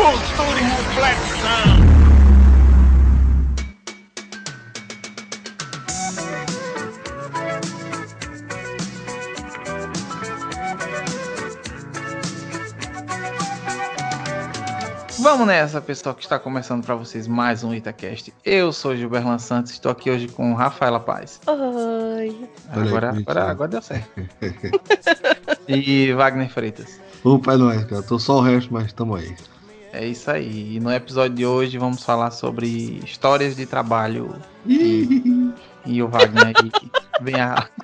Studio flat sound. Vamos nessa, pessoal, que está começando para vocês mais um Itacast. Eu sou Gilberlan Santos, estou aqui hoje com Rafaela Paz. Oi. Agora, agora, agora deu certo. e Wagner Freitas. Opa, é nóis, cara. Tô só o resto, mas tamo aí. É isso aí. E no episódio de hoje vamos falar sobre histórias de trabalho. E, e o Wagner vem a.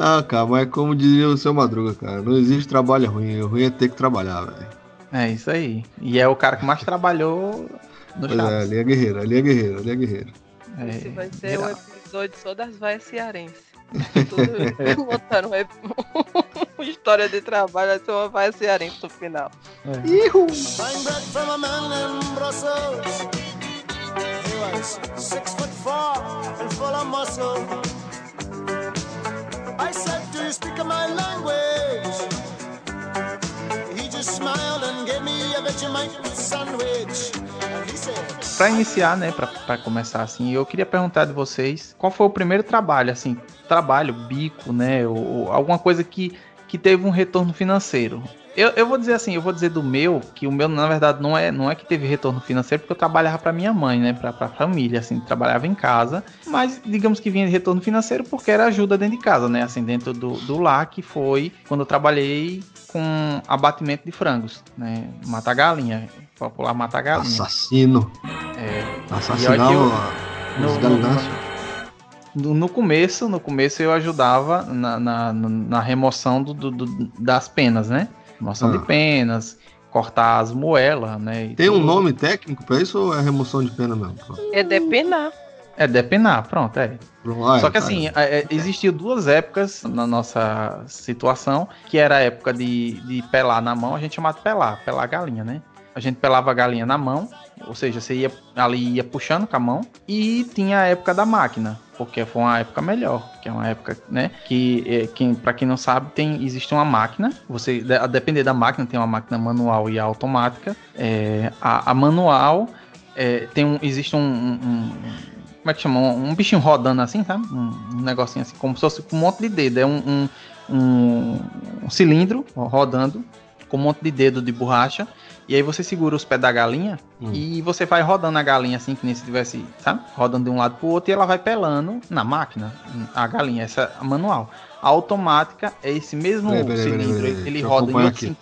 Ah, cara, mas como dizia o seu Madruga, cara, não existe trabalho ruim. O ruim é ter que trabalhar, velho. É isso aí. E é o cara que mais trabalhou no Pois é, ali é guerreiro, ali é guerreiro, ali é guerreiro. É, Esse vai ser geral. um episódio só das vaias cearenses. Tudo botaram uma história de trabalho, vai ser uma vaia cearense no final. Ihu! Buying bread from a man in Brussels. He was six foot four and full of muscle. I said, Do you speak my language? Pra iniciar, né, pra começar assim, eu queria perguntar de vocês qual foi o primeiro trabalho, assim, trabalho, bico, né, ou, ou alguma coisa que, que teve um retorno financeiro. Eu, eu vou dizer assim, eu vou dizer do meu, que o meu, na verdade, não é, não é que teve retorno financeiro, porque eu trabalhava pra minha mãe, né, pra, pra família, assim, trabalhava em casa, mas digamos que vinha de retorno financeiro porque era ajuda dentro de casa, né, assim, dentro do, do lar, que foi quando eu trabalhei com abatimento de frangos, né, matar galinha, popular matar galinha. Assassino. É, Assassinar eu- no- os no, no começo, no começo eu ajudava na, na, na remoção do, do- do- das penas, né? Remoção Ah. de penas, cortar as moelas, né? e Tem um tudo. nome técnico pra isso ou é remoção de pena mesmo? É depenar. É depenar, pronto, é. Ah, Só que assim, é, é, existiam duas épocas na nossa situação, que era a época de, de pelar na mão, a gente chamava de pelar, pelar a galinha, né? A gente pelava a galinha na mão, ou seja, você ia ali ia puxando com a mão, e tinha a época da máquina, porque foi uma época melhor, que é uma época, né? Que é, quem, para quem não sabe, tem existe uma máquina. Você a depender da máquina, tem uma máquina manual e a automática. É, a, a manual é, tem um, existe um, um- um- como é que chama? Um, um bichinho rodando assim, sabe? Um, um negocinho assim, como se fosse com um monte de dedo. É um, um, cilindro rodando com um monte de dedo de borracha. E aí você segura os pés da galinha Hum. e você vai rodando a galinha assim, que nem se tivesse, sabe? Rodando de um lado pro outro e ela vai pelando na máquina, a galinha, essa é a manual. A automática é esse mesmo Peraí, peraí, cilindro, peraí, ele roda em outro aqui, sentido.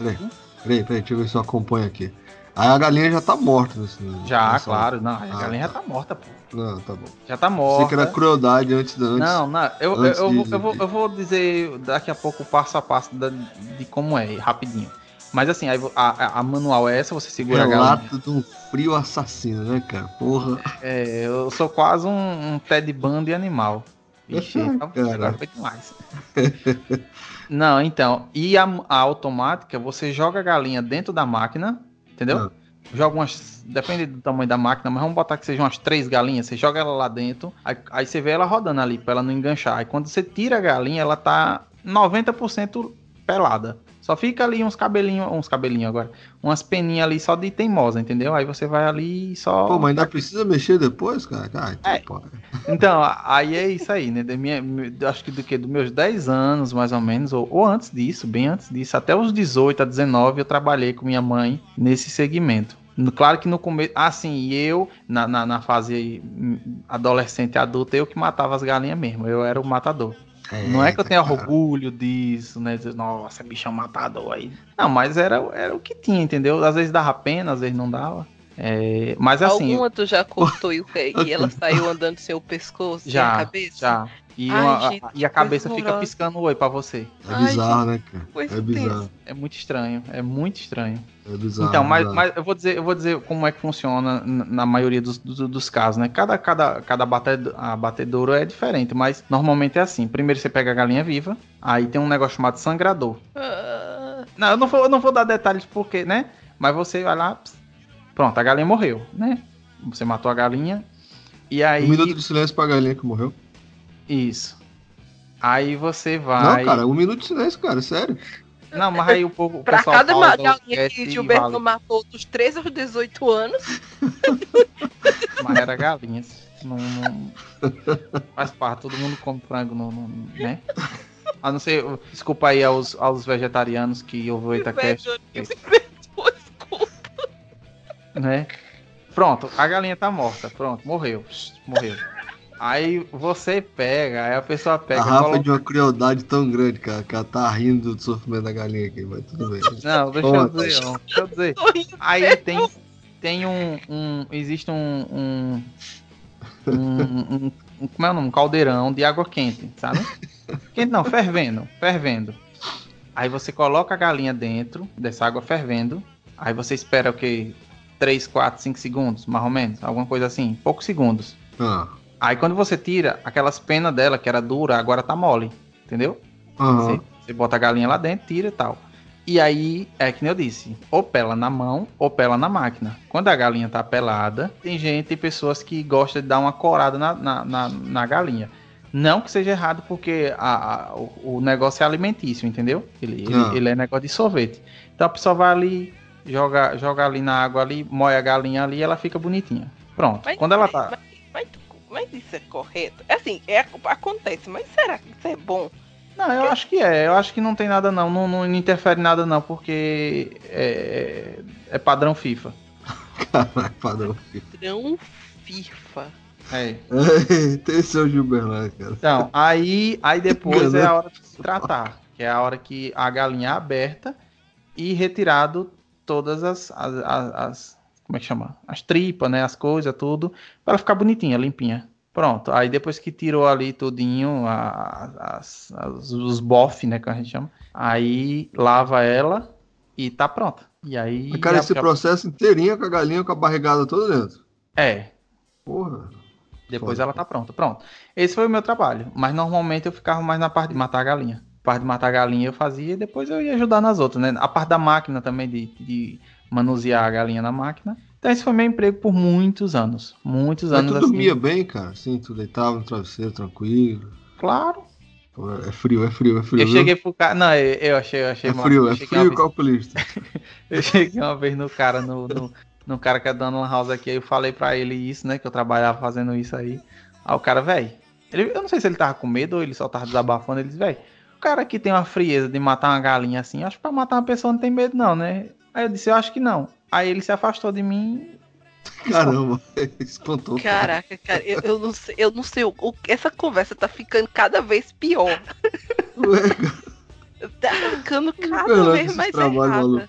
Peraí, peraí, deixa eu ver se eu acompanho aqui. Aí a galinha já tá morta nesse. Já, nessa- claro, não, a Ah, galinha já tá. tá morta, pô. Não, tá bom. Já tá Sei morta. que era crueldade antes da. Antes... Não, não, eu, eu, eu, vou- de- eu, vou, eu vou dizer daqui a pouco o passo a passo da- de como é, rapidinho. Mas assim, a, a- a manual é essa, você segura a galinha. Relato de um frio assassino, né, cara? Porra. É, eu sou quase um, um Ted Bundy animal. Ixi, tá- Caraca. agora foi demais. Não, então, e a, a automática, você joga a galinha dentro da máquina, entendeu? Ah. Joga umas. Depende do tamanho da máquina, mas vamos botar que sejam umas três galinhas. Você joga ela lá dentro, aí, aí você vê ela rodando ali pra ela não enganchar. Aí quando você tira a galinha, ela tá 90% pelada. Só fica ali uns cabelinhos, uns cabelinhos agora, umas peninhas ali só de teimosa, entendeu? Aí você vai ali e só. Pô, mas ainda precisa mexer depois, cara? Ai, É. pô. Então, aí é isso aí, né? Da minha, acho que do que dos meus 10 anos, mais ou menos, ou, ou antes disso, bem antes disso, até os 18 a 19, eu trabalhei com minha mãe nesse segmento. Claro que no começo. Ah, sim, e eu, na, na, na fase hum, adolescente e adulta, eu que matava as galinhas mesmo. Eu era o matador. Não é que eu tenha cara. orgulho disso, né? Dizer, Nossa, bichão matador aí. Não, mas era, era o que tinha, entendeu? Às vezes dava pena, às vezes não dava. É, mas assim. Alguma tu já cortou e, e ela saiu andando sem o pescoço, sem a Já, cabeça? já. E, Ai, uma- gente, e a cabeça fica piscando oi pra você. É Ai, bizarro, né, cara? É bizarro. É muito estranho, é muito estranho. É bizarro. então, mas, mas eu vou dizer, eu vou dizer como é que funciona na, maioria dos, dos, dos casos, né? Cada, cada, cada batedo- a batedouro é diferente, mas normalmente é assim. Primeiro você pega a galinha viva, aí tem um negócio chamado sangrador. Ah, Não, eu não vou, eu não vou dar detalhes porque, né? Mas você vai lá, ps, pronto, a galinha morreu, né? Você matou a galinha e aí Um minuto de silêncio pra galinha que morreu. isso. Aí você vai Não, cara, um minuto de silêncio, cara, sério. Não, mas aí o povo. Pra pessoal cada fala galinha que Gilberto vale, matou dos 13 aos 18 anos, Mas era galinhas. Não, não- Faz parte, todo mundo come frango, não, não- né? A não ser. Desculpa aí aos, aos vegetarianos que ouvem o Itacast, né? Pronto, a galinha tá morta. Pronto, morreu. Morreu. Aí você pega, aí a pessoa pega. a Rafa é coloca- de uma crueldade tão grande, cara, que ela tá rindo do sofrimento da galinha aqui, mas tudo bem. Não, deixa eu dizer, ó, deixa eu dizer. Aí tem, tem um, um- Existe um. Um, um, um- um- Como é o nome? Um caldeirão de água quente, sabe? Quente não, fervendo. Fervendo. Aí você coloca a galinha dentro dessa água fervendo. Aí você espera o quê? 3, 4, 5 segundos, mais ou menos. Alguma coisa assim. Poucos segundos. Ah, Aí quando você tira, aquelas penas dela, que era dura, agora tá mole. Entendeu? aham. Você, você bota a galinha lá dentro, tira e tal. E aí, é que nem eu disse, ou pela na mão, ou pela na máquina. Quando a galinha tá pelada, tem gente, tem pessoas que gostam de dar uma corada na, na, na, na galinha. Não que seja errado, porque a, a- o, o negócio é alimentício, entendeu? Ele, ele, Ah. ele é negócio de sorvete. Então a pessoa vai ali, joga, joga ali na água ali, moe a galinha ali e ela fica bonitinha. Pronto. Mas- Quando ela tá. Mas, mas, mas isso é correto? É Assim, é, acontece, mas será que isso é bom? Não, eu acho que é. Eu acho que não tem nada não. Não, não interfere nada não, porque é, é padrão FIFA. Caralho, padrão. Padrão FIFA. É. Tem seu Gilberto lá, cara. Então, aí, aí depois é a hora de se tratar. Que é a hora que a galinha é aberta e retirado todas as, as, as- as- como é que chama? As tripas, né? As coisas, tudo. Pra ela ficar bonitinha, limpinha. Pronto. Aí depois que tirou ali tudinho, as, as- os bofe, né? Que a gente chama. Aí lava ela e tá pronta. E aí. Mas, cara, já- esse já- processo inteirinho com a galinha com a barrigada toda dentro. É, Porra. Depois Foda. ela tá pronta. Pronto. Esse foi o meu trabalho. Mas normalmente eu ficava mais na parte de matar a galinha. A parte de matar a galinha eu fazia e depois eu ia ajudar nas outras, né? A parte da máquina também, de, de manusear a galinha na máquina. Então esse foi meu emprego por muitos anos. Muitos Mas anos tu assim. dormia bem, cara? Assim, tu deitava no travesseiro tranquilo. Claro. Pô, É frio, é frio, é frio. Eu viu? cheguei pro cara. Não, eu, eu achei, eu achei É frio, é frio vez- calculista. Eu cheguei uma vez no cara, no, no, no cara que é dando uma house aqui, aí eu falei pra ele isso, né? Que eu trabalhava fazendo isso aí. Aí o cara, velho, eu não sei se ele tava com medo ou ele só tava desabafando. Ele disse, velho, o cara que tem uma frieza de matar uma galinha assim, acho que pra matar uma pessoa não tem medo, não, né? Aí eu disse, eu acho que não. Aí ele se afastou de mim. Caramba, espantou. cara. Caraca, cara, eu, eu não sei, eu não sei. o- o- essa conversa tá ficando cada vez pior. Tá ficando cada Fernando, vez mais errada.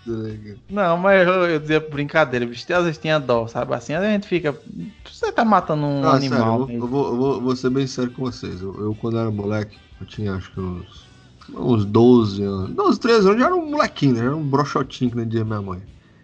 Não, mas eu, eu dizia brincadeira, bicho, às vezes tinha dó, sabe? Assim, às vezes a gente fica. Você tá matando um Não, sério, animal. eu, vou, né? eu, vou, eu vou- vou ser bem sério com vocês. Eu, eu, quando era moleque, eu tinha acho que uns, uns 12 anos. 12, 13 anos, já era um molequinho, né? Já era um brochotinho que nem dizia minha mãe.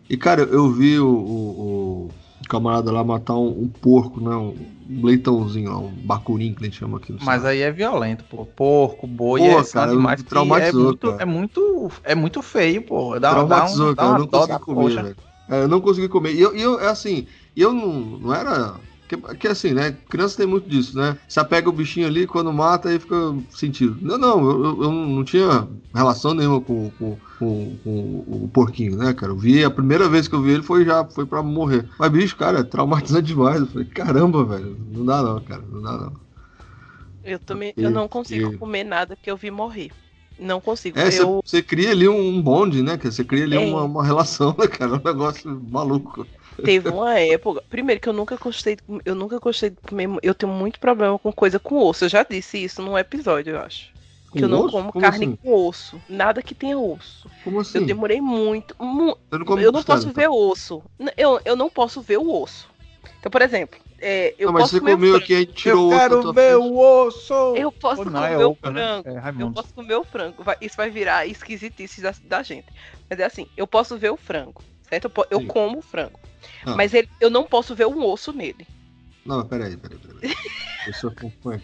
E, cara, eu vi o, o- o camarada lá matar um, um porco, né? Um leitãozinho lá, um bacurim que a gente chama aqui Mas aí é violento, pô. Porco, boi, Pô, é, cara, me que é muito, cara. é muito, é muito feio, pô. Dá, Traumatizou, dá, um, dá cara. Eu não consegui comer, velho. É, eu não consegui comer. E eu, eu é assim, eu não, não era. Que, que assim, né? Criança tem muito disso, né? Você pega o bichinho ali, quando mata, aí fica sentido. Não, não, eu, eu- não tinha relação nenhuma com, com, com- com o porquinho, né, cara? Eu vi, a primeira vez que eu vi ele foi já foi pra morrer. Mas, bicho, cara, é traumatizante demais. Eu falei, caramba, velho, não dá não, cara, não dá não. Eu também, eu não consigo e- comer nada que eu vi morrer. Não consigo. É, você eu, cria ali um bonde, né? Você cria ali É. uma, uma relação, né, cara? É um negócio maluco. Teve uma época. Primeiro que eu nunca gostei. de- Eu nunca gostei de comer. Eu tenho muito problema com coisa com osso. Eu já disse isso num episódio, eu acho. Que Com eu não osso? como Como carne assim? com osso. Nada que tenha osso. Como assim? Eu demorei muito. mu- não eu não posso então? ver osso. Eu, eu não posso ver o osso. Então, por exemplo, é, eu não, mas posso você comer comeu frango. aqui, a gente tirou Eu quero ver o osso! Eu posso não, comer é o né? frango. É Eu posso comer o frango. Vai- isso vai virar esquisitice da, da gente. Mas é assim, eu posso ver o frango, certo? Eu, eu como frango. Ah. Mas ele, eu não posso ver um osso nele. Não, mas peraí, peraí, peraí. Deixa eu aqui, peraí.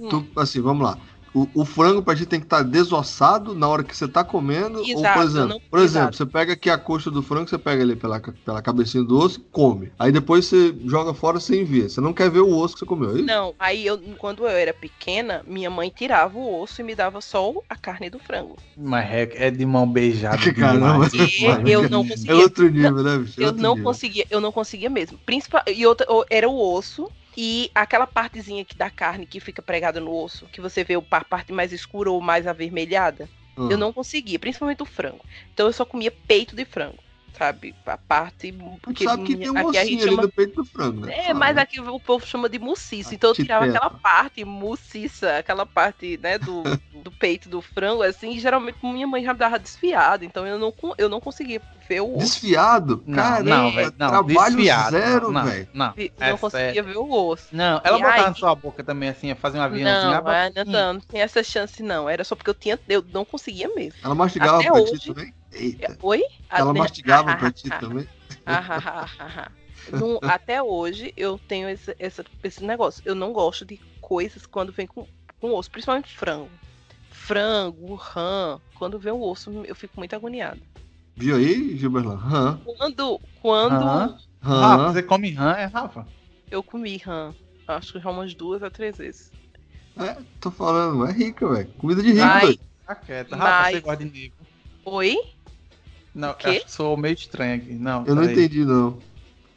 Hum. Tu, assim, vamos lá. O, o frango pra gente tem que estar desossado na hora que você tá comendo. ou, Exato, por exemplo, não- por exemplo exato. você pega aqui a coxa do frango, você pega ali pela, pela cabecinha do osso e come. Aí depois você joga fora sem ver. Você não quer ver o osso que você comeu. é isso? Não, aí eu, quando eu era pequena, minha mãe tirava o osso e me dava só a carne do frango. Mas é, é de mão beijada. Que caramba. demais. E eu não É conseguia. outro nível, né, bicho? É Eu não nível. conseguia, eu não conseguia mesmo. Principal, e outra, era o osso e aquela partezinha que da carne que fica pregada no osso, que você vê a parte mais escura ou mais avermelhada. Ah. Eu não conseguia, principalmente o frango. Então eu só comia peito de frango, sabe? A parte Tu sabe que tem um aqui a gente chama no peito do frango, né? é, Sabe, mas aqui o povo chama de muciça. Então eu tirava aquela parte muciça, aquela parte, né, do, do peito do frango, assim, e geralmente minha mãe já me dava desfiado, então eu não, eu não conseguia ver o osso. Desfiado? Não, Cara, não, velho. Não, trabalho desfiado. zero, não, velho. Não, é não conseguia sério. ver o osso. Não, ela E botava aí- na sua boca também assim, fazer um aviãozinho. Não, aba- é, não, não, não tinha essa chance, não. Era só porque eu tinha. Eu não conseguia mesmo. Ela mastigava Até pra hoje- também? Eita. Oi? Ela Até- mastigava pra ti também? Não, até hoje eu tenho esse, esse, esse negócio. Eu não gosto de coisas quando vem com, com osso, principalmente frango. Frango, rã. Quando vem o osso, eu fico muito agoniada. Viu aí, Gilberlan? Hã? Quando, quando Rã? Rafa, você come rã, é Rafa? eu comi rã, acho que já umas duas a três vezes. É, tô falando, é rica, velho. Comida de rico, Mas- velho. Tá quieto. Rafa, Mas- você gosta de negro. Oi? Não, quê? acho que sou meio estranho aqui. Não, Eu não peraí. entendi, não.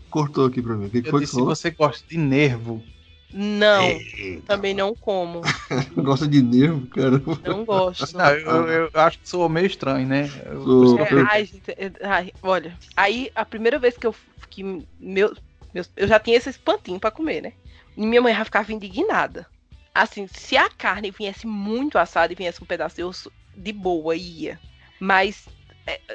Cortou aqui pra mim. O que, que Eu foi que disse, falou? você gosta de nervo. Não, Eita, também não como. Gosta de nervo, cara. Não gosto. Não, eu, eu- eu acho que sou meio estranho, né? Eu- Sou. eu- É, ai, gente, é, ai, olha, aí a primeira vez que eu que meu, meus- eu já tinha esse espantinho pra comer, né? E minha mãe já ficava indignada. Assim, se a carne viesse muito assada e viesse com um pedaço de osso, de boa ia. Mas é,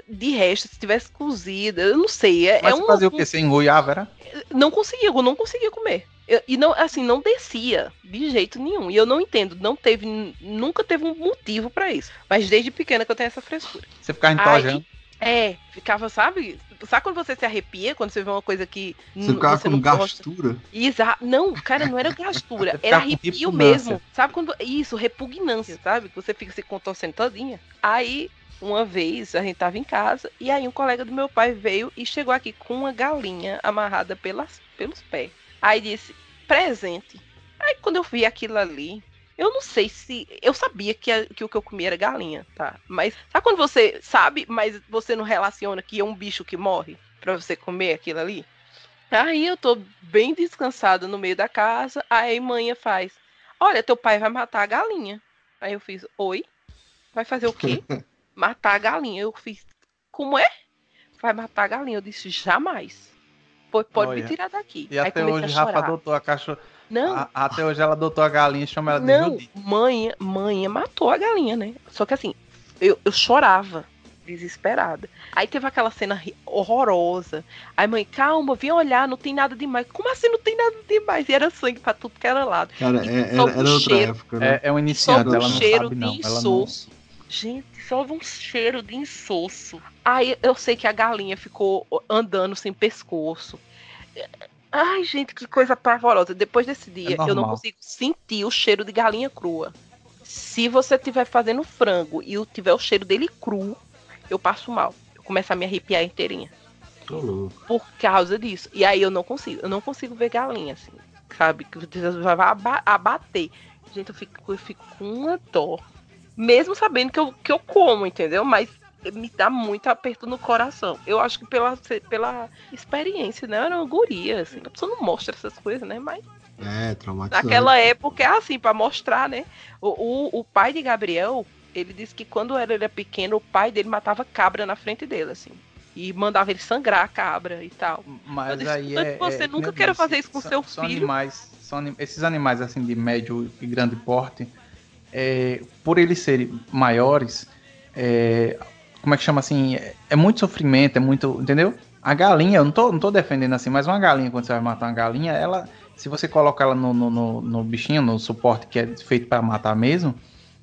de resto, se tivesse cozida, eu não sei, é, Mas é você um, fazia o quê? Você engoiava, era? não conseguia, eu não conseguia comer. Eu- e não, assim, não descia de jeito nenhum. E eu não entendo, não teve, nunca teve um motivo pra isso. Mas desde pequena que eu tenho essa frescura. Você ficava entojando. É, ficava, sabe? Sabe quando você se arrepia quando você vê uma coisa que Você ficava você com não gastura. Exato. Não, cara, não era gastura, era arrepio mesmo. Sabe quando. Isso, repugnância, sabe? Que você fica se contorcendo todinha. Aí, uma vez, a gente tava em casa, e aí um colega do meu pai veio e chegou aqui com uma galinha amarrada pelas, pelos pés. Aí disse, presente. Aí quando eu vi aquilo ali, eu não sei se. Eu sabia que, a- que o que eu comia era galinha, tá? Mas sabe quando você sabe, mas você não relaciona que é um bicho que morre pra você comer aquilo ali? Aí eu tô bem descansada no meio da casa, aí manhã faz: Olha, teu pai vai matar a galinha. Aí eu fiz: Oi? Vai fazer o quê? matar a galinha. Eu fiz: Como é? Vai matar a galinha. Eu disse: Jamais. Pode, pode me Olha, tirar daqui. E aí até hoje a Rafa adotou a cachorra. Não, a- Até hoje ela adotou a galinha e chama ela de não, Judite. mãe, mãe matou a galinha, né? Só que assim, eu, eu chorava, desesperada. Aí teve aquela cena horrorosa. Aí mãe, calma, vem olhar, não tem nada demais. Como assim não tem nada demais? E era sangue pra tudo que era lado. Cara, é- era, era outra cheiro. época, né? É, é um iniciante, um ela não cheiro sabe de não. Ela não... insosso. Gente, só um cheiro de insosso. Aí eu sei que a galinha ficou andando sem pescoço. Ai, gente, que coisa pavorosa. Depois desse dia, eu não consigo sentir o cheiro de galinha crua. Se você estiver fazendo frango e eu tiver o cheiro dele cru, eu passo mal. Eu começo a me arrepiar inteirinha. Tô louco. Por causa disso. E aí eu não consigo. Eu não consigo ver galinha, assim. Sabe? Que vai aba- abater. Gente, eu fico, eu fico com uma dó. Mesmo sabendo que eu, que eu como, entendeu? Mas me dá muito aperto no coração. Eu acho que pela, pela experiência, né? Eu era uma guria, assim. A pessoa não mostra essas coisas, né? Mas É, traumatizante. naquela época é assim, pra mostrar, né? O, o, o pai de Gabriel, ele disse que quando ele era pequeno, o pai dele matava cabra na frente dele, assim. E mandava ele sangrar a cabra e tal. Mas disse, aí "Mas é. você é, nunca eu queira fazer isso com são- seu são filho." Animais, são anim- esses animais assim de médio e grande porte, é, por eles serem maiores, é, como é que chama assim? É, muito sofrimento, é muito. Entendeu? A galinha, eu não tô, não tô defendendo assim, mas uma galinha, quando você vai matar uma galinha, ela. Se você coloca ela no, no, no- no bichinho, no suporte que é feito para matar mesmo,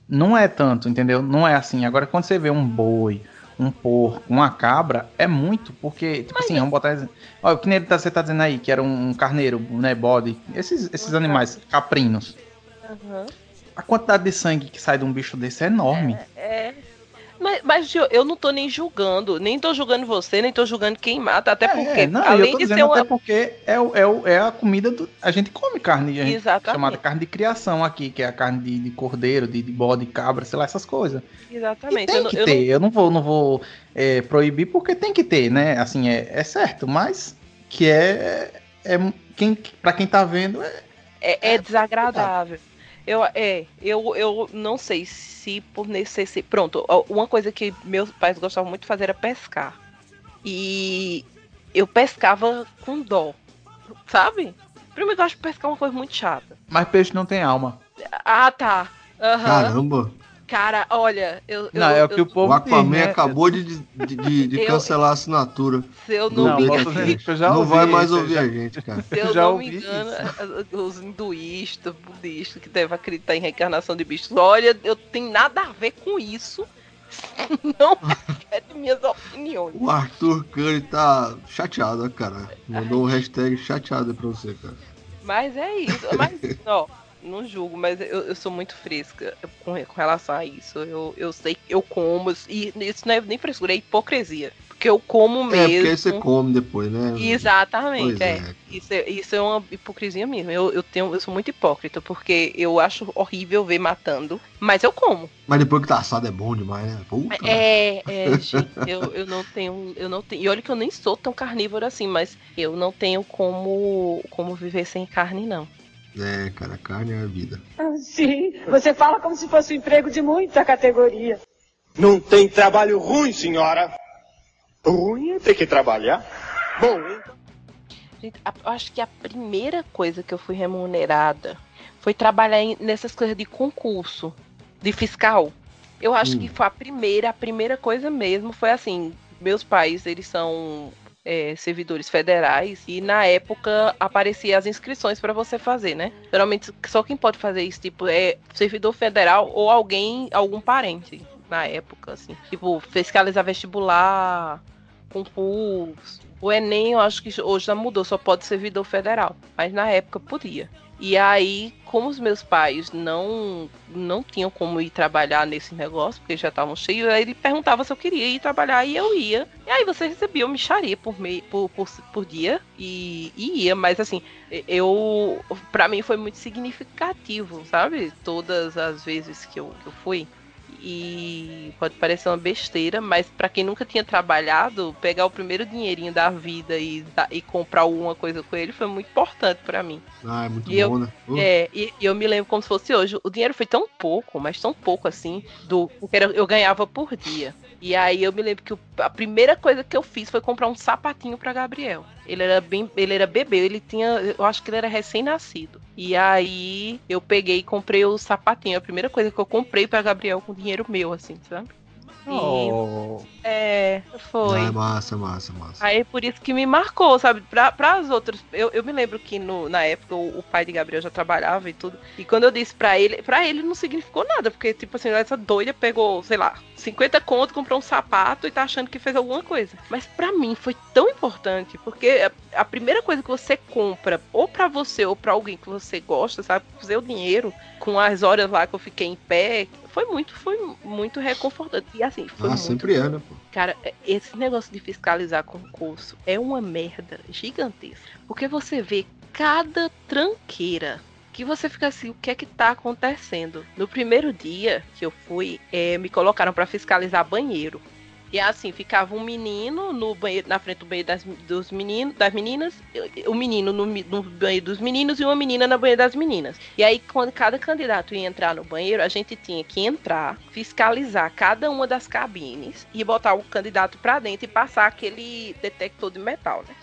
não é tanto, entendeu? Não é assim. Agora, quando você vê um boi, um porco, uma cabra, é muito, porque, tipo assim, vamos botar. Olha, o que nem tá- você tá dizendo aí, que era um, carneiro, né, bode, esses, esses animais caprinos. A quantidade de sangue que sai de um bicho desse é enorme. É. Mas, mas Gio, eu não tô nem julgando, nem tô julgando você, nem tô julgando quem mata, até porque, É, não, além de ser uma. até porque é, é, é a comida do. A gente come carne, gente Exatamente. chamada carne de criação aqui, que é a carne de, de cordeiro, de, de bode, de cabra, sei lá, essas coisas. E Exatamente. tem eu, não- que eu ter. Eu não vou, não vou é, proibir porque tem que ter, né? Assim, é, é certo, mas que é. é quem, pra quem tá vendo, é, É, é desagradável. Eu, é, eu, eu não sei se por necessidade. Pronto, uma coisa que meus pais gostavam muito de fazer era pescar. E eu pescava com dó, sabe? Primeiro que eu acho pescar uma coisa muito chata. mas peixe não tem alma. Ah, tá. Aham. Caramba, Cara, olha, eu. eu Não, é o que eu- o povo o Aquaman diz, né? acabou de, de, de- de Eu- cancelar a assinatura. Se eu não, Não, me eu não ouvi vai mais eu ouvir já- a gente, cara. se eu já não ouvi me engano, isso. os hinduístas, budistas que devem acreditar em reencarnação de bichos, olha, eu tenho nada a ver com isso. Não afeta minhas opiniões. O Arthur Curry tá chateado, cara. Mandou um hashtag chateado pra você, cara. Mas é isso. Mas, ó, não julgo, mas eu, eu sou muito fresca com, com relação a isso. Eu, eu sei que eu como, e isso não é nem frescura, é hipocrisia. Porque eu como É, mesmo. porque aí você come depois, né? Exatamente, é. é. Isso, é. isso é uma hipocrisia mesmo. Eu, eu, tenho, eu sou muito hipócrita, porque eu acho horrível ver matando, mas eu como. Mas depois que tá assado é bom demais, né? Puta. É, é, gente, eu, eu não tenho, eu não tenho. E olha que eu nem sou tão carnívoro assim, mas eu não tenho como, como viver sem carne, não. É, cara, carne é a vida. Ah, Sim, você fala como se fosse um emprego de muita categoria. Não tem trabalho ruim, senhora. Ruim é ter que trabalhar. Bom, hein? Gente, a- eu acho que a primeira coisa que eu fui remunerada foi trabalhar nessas coisas de concurso, de fiscal. Eu acho Hum. que foi a primeira, a primeira coisa mesmo foi assim. Meus pais, eles são é, servidores federais e na época aparecia as inscrições para você fazer, né? Geralmente só quem pode fazer isso tipo é servidor federal ou alguém, algum parente na época, assim. Tipo fiscalizar vestibular, concurso. O Enem, eu acho que hoje já mudou, só pode servidor federal. Mas na época podia. E aí, como os meus pais não não tinham como ir trabalhar nesse negócio, porque já estavam cheios, aí ele perguntava se eu queria ir trabalhar e eu ia. E aí você recebia uma micharia por, por, por, por dia e, e ia. Mas assim, eu. para mim foi muito significativo, sabe? Todas as vezes que eu, que eu fui. E pode parecer uma besteira, mas pra quem nunca tinha trabalhado, pegar o primeiro dinheirinho da vida e, e comprar alguma coisa com ele foi muito importante pra mim. Ah, é muito E eu- bom, né? Uh, É, e, e eu me lembro como se fosse hoje. O dinheiro foi tão pouco, mas tão pouco assim, do era- eu ganhava por dia. E aí eu me lembro que a primeira coisa que eu fiz foi comprar um sapatinho pra Gabriel. Ele era bem, ele era bebê, ele tinha, eu acho que ele era recém-nascido. E aí eu peguei e comprei o sapatinho, a primeira coisa que eu comprei pra Gabriel com dinheiro meu, assim, sabe? Oh, É, foi. Ah, é massa, massa, massa. Aí por isso que me marcou, sabe? Pra, as outras. Eu, eu me lembro que no, na época o, o pai de Gabriel já trabalhava e tudo. E quando eu disse pra ele, pra ele não significou nada, porque, tipo assim, essa doida pegou, sei lá, 50 conto, comprou um sapato e tá achando que fez alguma coisa. Mas pra mim foi tão importante, porque a, a primeira coisa que você compra, ou pra você ou pra alguém que você gosta, sabe? Fazer o dinheiro com as horas lá que eu fiquei em pé. Foi muito, foi muito reconfortante. E assim, foi Ah, muito sempre é, né, pô? Cara, esse negócio de fiscalizar concurso é uma merda gigantesca. Porque você vê cada tranqueira que você fica assim, o que é que tá acontecendo? No primeiro dia que eu fui, eh, me colocaram pra fiscalizar banheiro. E assim, ficava um menino no banheiro, na frente do banheiro das, dos meninos, das meninas, o menino no, no banheiro dos meninos e uma menina na banheiro das meninas. E aí, quando cada candidato ia entrar no banheiro, a gente tinha que entrar, fiscalizar cada uma das cabines e botar o candidato pra dentro e passar aquele detector de metal, né?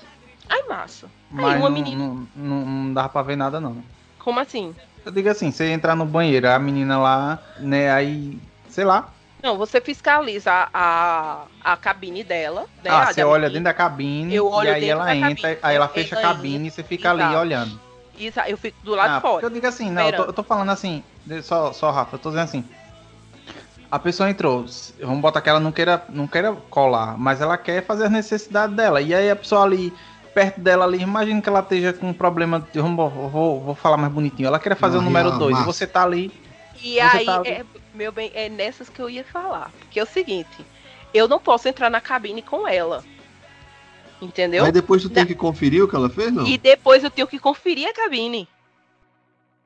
Aí, massa. mas uma não, menina- não, não, não dava pra ver nada, não. Como assim? Eu digo assim, você entrar no banheiro, a menina lá, né, aí, sei lá, Não, você fiscaliza a, a cabine dela, né? ah, a você olha dentro da cabine, Eu olho e aí ela entra, cabine. aí ela É, fecha a ela cabine e você fica Exato. ali olhando. Isso, eu fico do lado Ah, de fora. Eu digo assim, não, eu tô, eu tô falando assim, só, só Rafa, eu tô dizendo assim. A pessoa entrou, vamos botar que ela não queira, não queira colar, mas ela quer fazer as necessidades dela. E aí a pessoa ali, perto dela ali, imagina que ela esteja com um problema, vamos, vou, vou falar mais bonitinho, ela quer fazer Uma o número rea- 2, e você tá ali E aí, tá- é, meu bem, é nessas que eu ia falar. Porque é o seguinte, eu não posso entrar na cabine com ela. Entendeu? Aí depois tu tem que conferir o que ela fez, não? E depois eu tenho que conferir a cabine.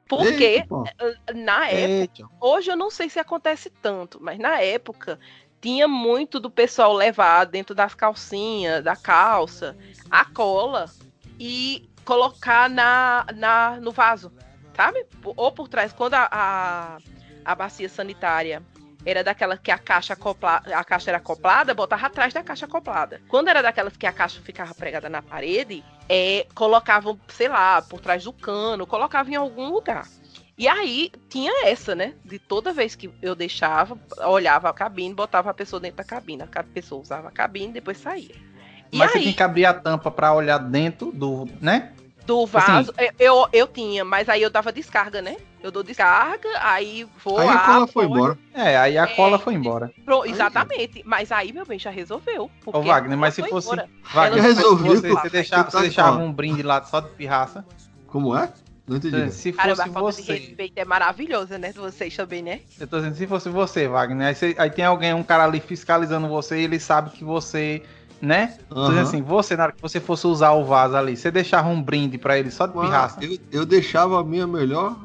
Porque Eita, pô. na época, Eita. hoje eu não sei se acontece tanto, mas na época tinha muito do pessoal levar dentro das calcinhas, da calça, a cola e colocar na, na no vaso, sabe? Ou por trás, quando a, a, a bacia sanitária era daquela que a caixa acopla, a caixa era acoplada, botava atrás da caixa acoplada. Quando era daquelas que a caixa ficava pregada na parede, é, colocavam, sei lá, por trás do cano, colocavam em algum lugar. E aí tinha essa, né? De toda vez que eu deixava, olhava a cabine, botava a pessoa dentro da cabine. A pessoa usava a cabine, depois saía. E Mas você aí, tem que abrir a tampa pra olhar dentro do, né? Do assim- vaso, eu- eu, eu tinha, mas aí eu dava descarga, né? Eu dou descarga, aí vou Aí a cola foi embora. É, aí a É. cola foi embora. Pro- exatamente. Mas aí, meu bem, já resolveu. porque Ô, Wagner, mas se fosse. embora. Wagner, se resolveu, você, você deixava, Tá você deixava um brinde lá só de pirraça. Como é? Não entendi. Se Caramba, fosse a falta de você. respeito é maravilhosa, né? De vocês também, né? Eu tô dizendo, se fosse você, Wagner, aí, você- aí tem alguém, um cara ali fiscalizando você e ele sabe que você, né? Dizendo Aham. assim, você, na hora que você fosse usar o vaso ali, você deixava um brinde pra ele só de Mas pirraça. eu, eu deixava a minha melhor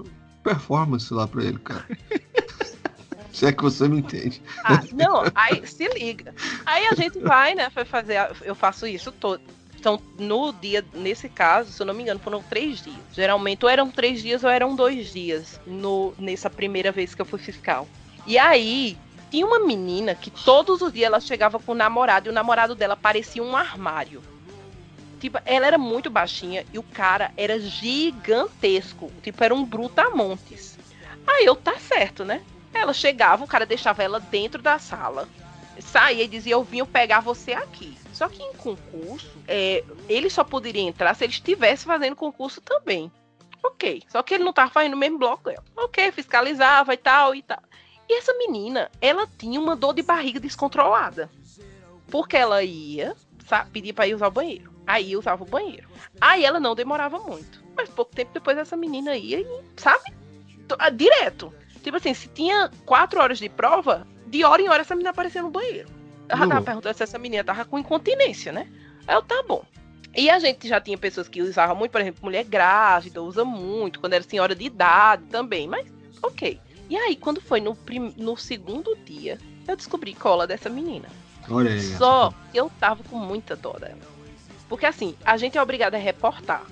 performance lá pra ele, cara. Se é que você me entende. Ah, não, aí se liga. Aí a gente vai, né? Foi fazer. Eu faço isso todo. Então, no dia, nesse caso, se eu não me engano, foram três dias. Geralmente, ou eram três dias ou eram dois dias no, nessa primeira vez que eu fui fiscal. E aí, tinha uma menina que todos os dias ela chegava com o namorado e o namorado dela parecia um armário. Tipo, ela era muito baixinha e o cara era gigantesco. Tipo, era um brutamontes. Aí eu, tá certo, né? Ela chegava, o cara deixava ela dentro da sala, saía e dizia: Eu vim pegar você aqui. Só que em concurso, é, ele só poderia entrar se ele estivesse fazendo concurso também. Ok. Só que ele não tava fazendo o mesmo bloco dela. Ok, fiscalizava e tal e tal. E essa menina, ela tinha uma dor de barriga descontrolada. Porque ela ia, sa- pedia pra ir usar o banheiro. Aí usava o banheiro. Aí ela não demorava muito. Mas pouco tempo depois essa menina ia e, sabe? Ah, Direto. Tipo assim, se tinha quatro horas de prova, de hora em hora essa menina aparecia no banheiro. Ela tava Não. perguntando se essa menina tava com incontinência, né? Aí eu, tá bom. E a gente já tinha pessoas que usavam muito, por exemplo, mulher grávida, usa muito, quando era senhora de idade também, mas ok. E aí, quando foi no, prim- no segundo dia, eu descobri cola dessa menina. Olha aí. Só que eu tava com muita dó dela. Porque assim, a gente é obrigada a reportar.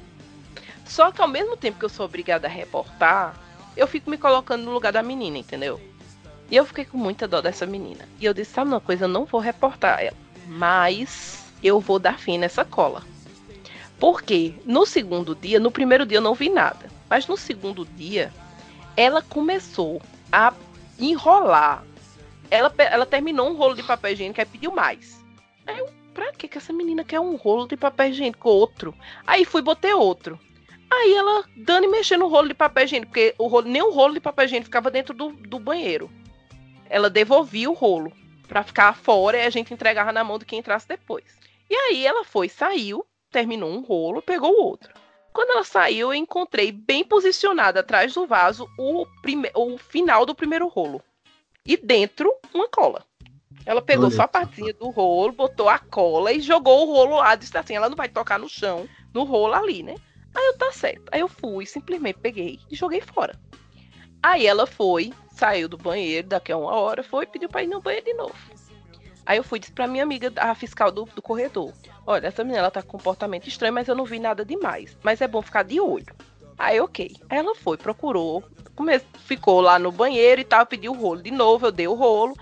Só que ao mesmo tempo que eu sou obrigada a reportar, eu fico me colocando no lugar da menina, entendeu? E eu fiquei com muita dó dessa menina. E eu disse, sabe uma coisa, eu não vou reportar ela. Mas eu vou dar fim nessa cola. Porque no segundo dia, no primeiro dia eu não vi nada. Mas no segundo dia, ela começou a enrolar. Ela, ela terminou um rolo de papel higiênico e pediu mais. Aí eu, pra que que essa menina quer um rolo de papel higiênico? Outro. Aí fui botei outro. Aí ela dando e mexendo no rolo de papel higiênico, porque o rolo, nem o rolo de papel higiênico ficava dentro do, do banheiro. Ela devolvia o rolo pra ficar fora e a gente entregava na mão de quem entrasse depois. E aí ela foi, saiu, terminou um rolo, pegou o outro. Quando ela saiu, eu encontrei bem posicionado atrás do vaso o, prime o final do primeiro rolo. E dentro, uma cola. Ela pegou Olha só a partezinha do rolo, botou a cola e jogou o rolo lá. Disse assim: ela não vai tocar no chão, no rolo ali, né? Aí eu, tá certo. Aí eu fui, simplesmente peguei e joguei fora. Aí ela foi, saiu do banheiro, daqui a uma hora, foi e pediu pra ir no banheiro de novo. Aí eu fui disse pra minha amiga, a fiscal do, do corredor: Olha, essa menina ela tá com comportamento estranho, mas eu não vi nada demais. Mas é bom ficar de olho. Aí, ok. Aí ela foi, procurou, ficou lá no banheiro e tal, pediu o rolo de novo, eu dei o rolo.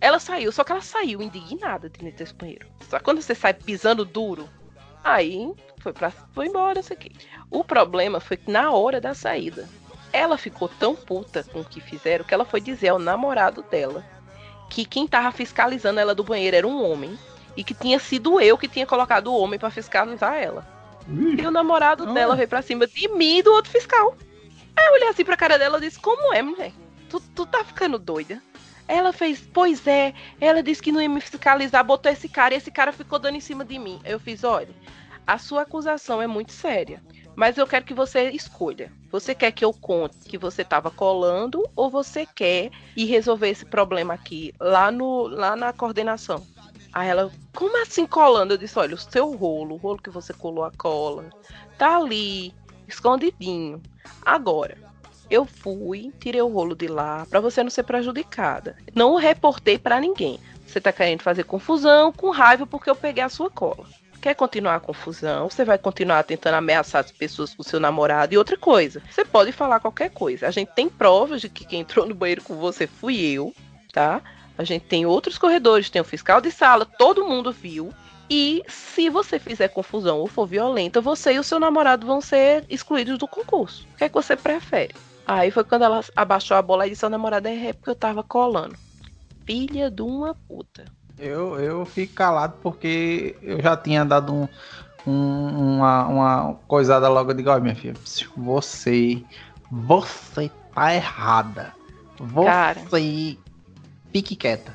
Ela saiu, só que ela saiu indignada de dentro desse banheiro. Só que quando você sai pisando duro, aí foi, pra, foi embora, isso aqui. O problema foi que na hora da saída, ela ficou tão puta com o que fizeram que ela foi dizer ao namorado dela que quem tava fiscalizando ela do banheiro era um homem e que tinha sido eu que tinha colocado o homem pra fiscalizar ela. E o namorado Olha. dela veio pra cima de mim e do outro fiscal. Aí eu olhei assim pra cara dela e disse: Como é, mulher? Tu, tu tá ficando doida? Ela fez, pois é. Ela disse que não ia me fiscalizar, botou esse cara e esse cara ficou dando em cima de mim. Eu fiz: Olha, a sua acusação é muito séria. Mas eu quero que você escolha. Você quer que eu conte que você estava colando ou você quer ir resolver esse problema aqui lá, no, lá na coordenação? Aí ela, como assim colando? Eu disse, olha, o seu rolo, o rolo que você colou a cola, tá ali, escondidinho. Agora, eu fui, tirei o rolo de lá para você não ser prejudicada. Não reportei para ninguém. Você tá querendo fazer confusão, com raiva porque eu peguei a sua cola. Quer continuar a confusão? Você vai continuar tentando ameaçar as pessoas com seu namorado e outra coisa. Você pode falar qualquer coisa. A gente tem provas de que quem entrou no banheiro com você fui eu, tá? A gente tem outros corredores, tem o fiscal de sala, todo mundo viu. E se você fizer confusão ou for violenta, você e o seu namorado vão ser excluídos do concurso. O que é que você prefere? Aí foi quando ela abaixou a bola e disse ao namorado, é porque eu tava colando. Filha de uma puta. Eu, eu fico calado porque eu já tinha dado um, um, uma, uma coisada logo. Eu digo, olha, minha filha, você, você tá errada. Você Cara. fique quieta.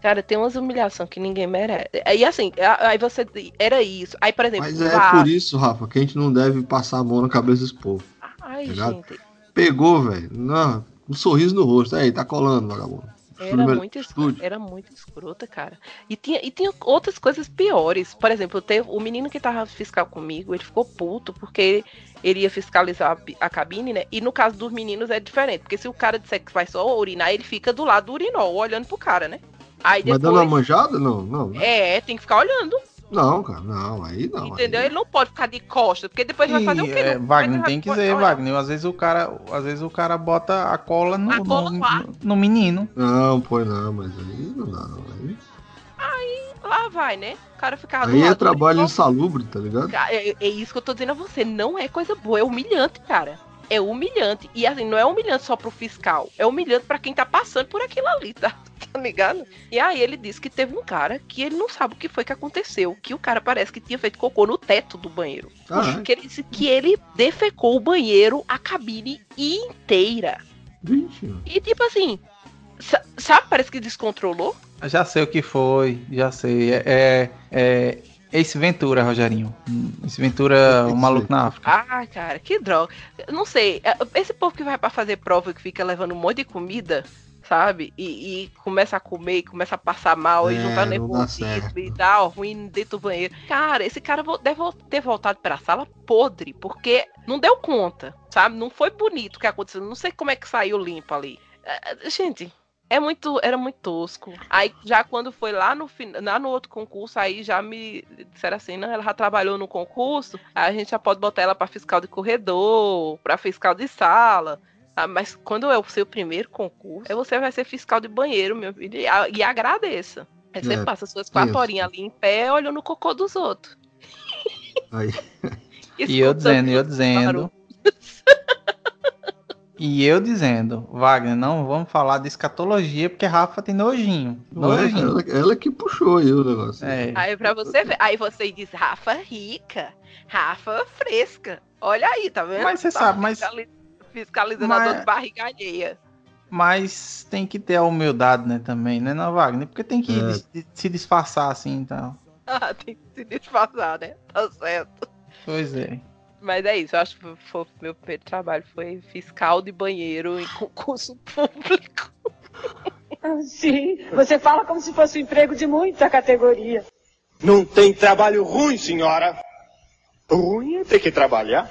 Cara, tem umas humilhações que ninguém merece. E assim, aí você. Era isso. Aí, por exemplo, Mas é vá- por isso, Rafa, que a gente não deve passar a mão na cabeça desse povo. Ai, Ligado? gente. Pegou, velho. Não, Um sorriso no rosto. Aí, tá colando, vagabundo. Era muito, es- estude. era muito escrota, cara. E tinha, e tinha outras coisas piores. Por exemplo, teve, o menino que tava fiscal comigo, ele ficou puto porque ele ia fiscalizar a, a cabine, né? E no caso dos meninos é diferente. Porque se o cara disser que vai só urinar, ele fica do lado do urinol, olhando pro cara, né? Aí Mas dando uma depois. manjada? Não, não. né? É, tem que ficar olhando. Não, cara, não. Aí não. entendeu? aí- Ele não pode ficar de costas, porque depois vai fazer o quê? é, Não- Wagner, tem que dizer, olha, Wagner. Às vezes o cara, às vezes o cara bota a cola no, A cola no, no- no menino. Não, põe não, mas aí não dá, não. Aí, Lá vai, né? O cara ficar do aí é trabalho insalubre, tá ligado? É, é isso que eu tô dizendo a você. Não é coisa boa, é humilhante, cara. É humilhante. E assim, não é humilhante só pro fiscal. É humilhante pra quem tá passando por aquilo ali, tá? Tá ligado? E aí ele disse que teve um cara que ele não sabe o que foi que aconteceu. Que o cara parece que tinha feito cocô no teto do banheiro. Caralho. Que ele disse que ele defecou o banheiro, a cabine inteira. Vixe, E tipo assim, sa- sabe, parece que descontrolou. Já sei o que foi, já sei. É, é, é Ace Ventura, Rogerinho. Ace Ventura, o maluco na África. Ah, cara, que droga. Não sei, é, esse povo que vai pra fazer prova e que fica levando um monte de comida, sabe? E, e começa a comer e começa a passar mal e É, não tá não dá nervosismo e dá ruim dentro do banheiro. Cara, esse cara deve ter voltado pra sala podre, porque não deu conta, sabe? Não foi bonito o que aconteceu. Não sei como é que saiu limpo ali. É, Gente, é muito, era muito tosco. Aí já quando foi lá no lá no outro concurso, aí já me disseram assim, não, ela já trabalhou no concurso, aí a gente já pode botar ela para fiscal de corredor, para fiscal de sala. Ah, mas quando é o seu primeiro concurso, aí você vai ser fiscal de banheiro, meu filho, e, e agradeça. Aí você É, passa suas quatro isso. horinhas ali em pé, olhando o cocô dos outros. Aí. E eu dizendo, e eu dizendo. E eu dizendo, Wagner, não vamos falar de escatologia, porque Rafa tem nojinho. Não é, Nojinho. ela, ela que puxou aí o negócio. É. Aí pra você ver. Aí você diz, Rafa rica, Rafa fresca. Olha aí, tá vendo? Mas você Tá sabe, mas- fiscali- Fiscalizando Mas- a dor de barriga alheia. Mas tem que ter a humildade, né, também, né, não, Wagner? Porque tem que É. se disfarçar assim, então. Ah, tem que se disfarçar, né? Tá certo. Pois é. Mas é isso, eu acho que foi, meu primeiro trabalho foi fiscal de banheiro em concurso público. Ah, Sim, você fala como se fosse um emprego de muita categoria. Não tem trabalho ruim, senhora. Ruim é ter que trabalhar.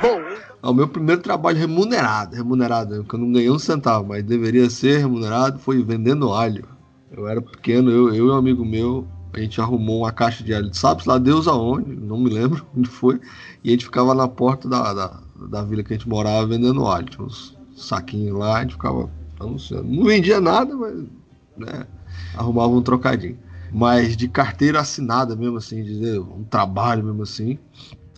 Bom, Ah, O meu primeiro trabalho remunerado, remunerado, porque eu não ganhei um centavo, mas deveria ser remunerado, foi vendendo alho. Eu era pequeno, eu, eu e um amigo meu, a gente arrumou uma caixa de alho, sabe-se lá Deus aonde, não me lembro onde foi, e a gente ficava na porta da, da, da vila que a gente morava vendendo alho. Tinha uns saquinhos lá, a gente ficava anunciando. Não vendia nada, mas né, arrumava um trocadinho. Mas de carteira assinada mesmo assim, dizer, um trabalho mesmo assim,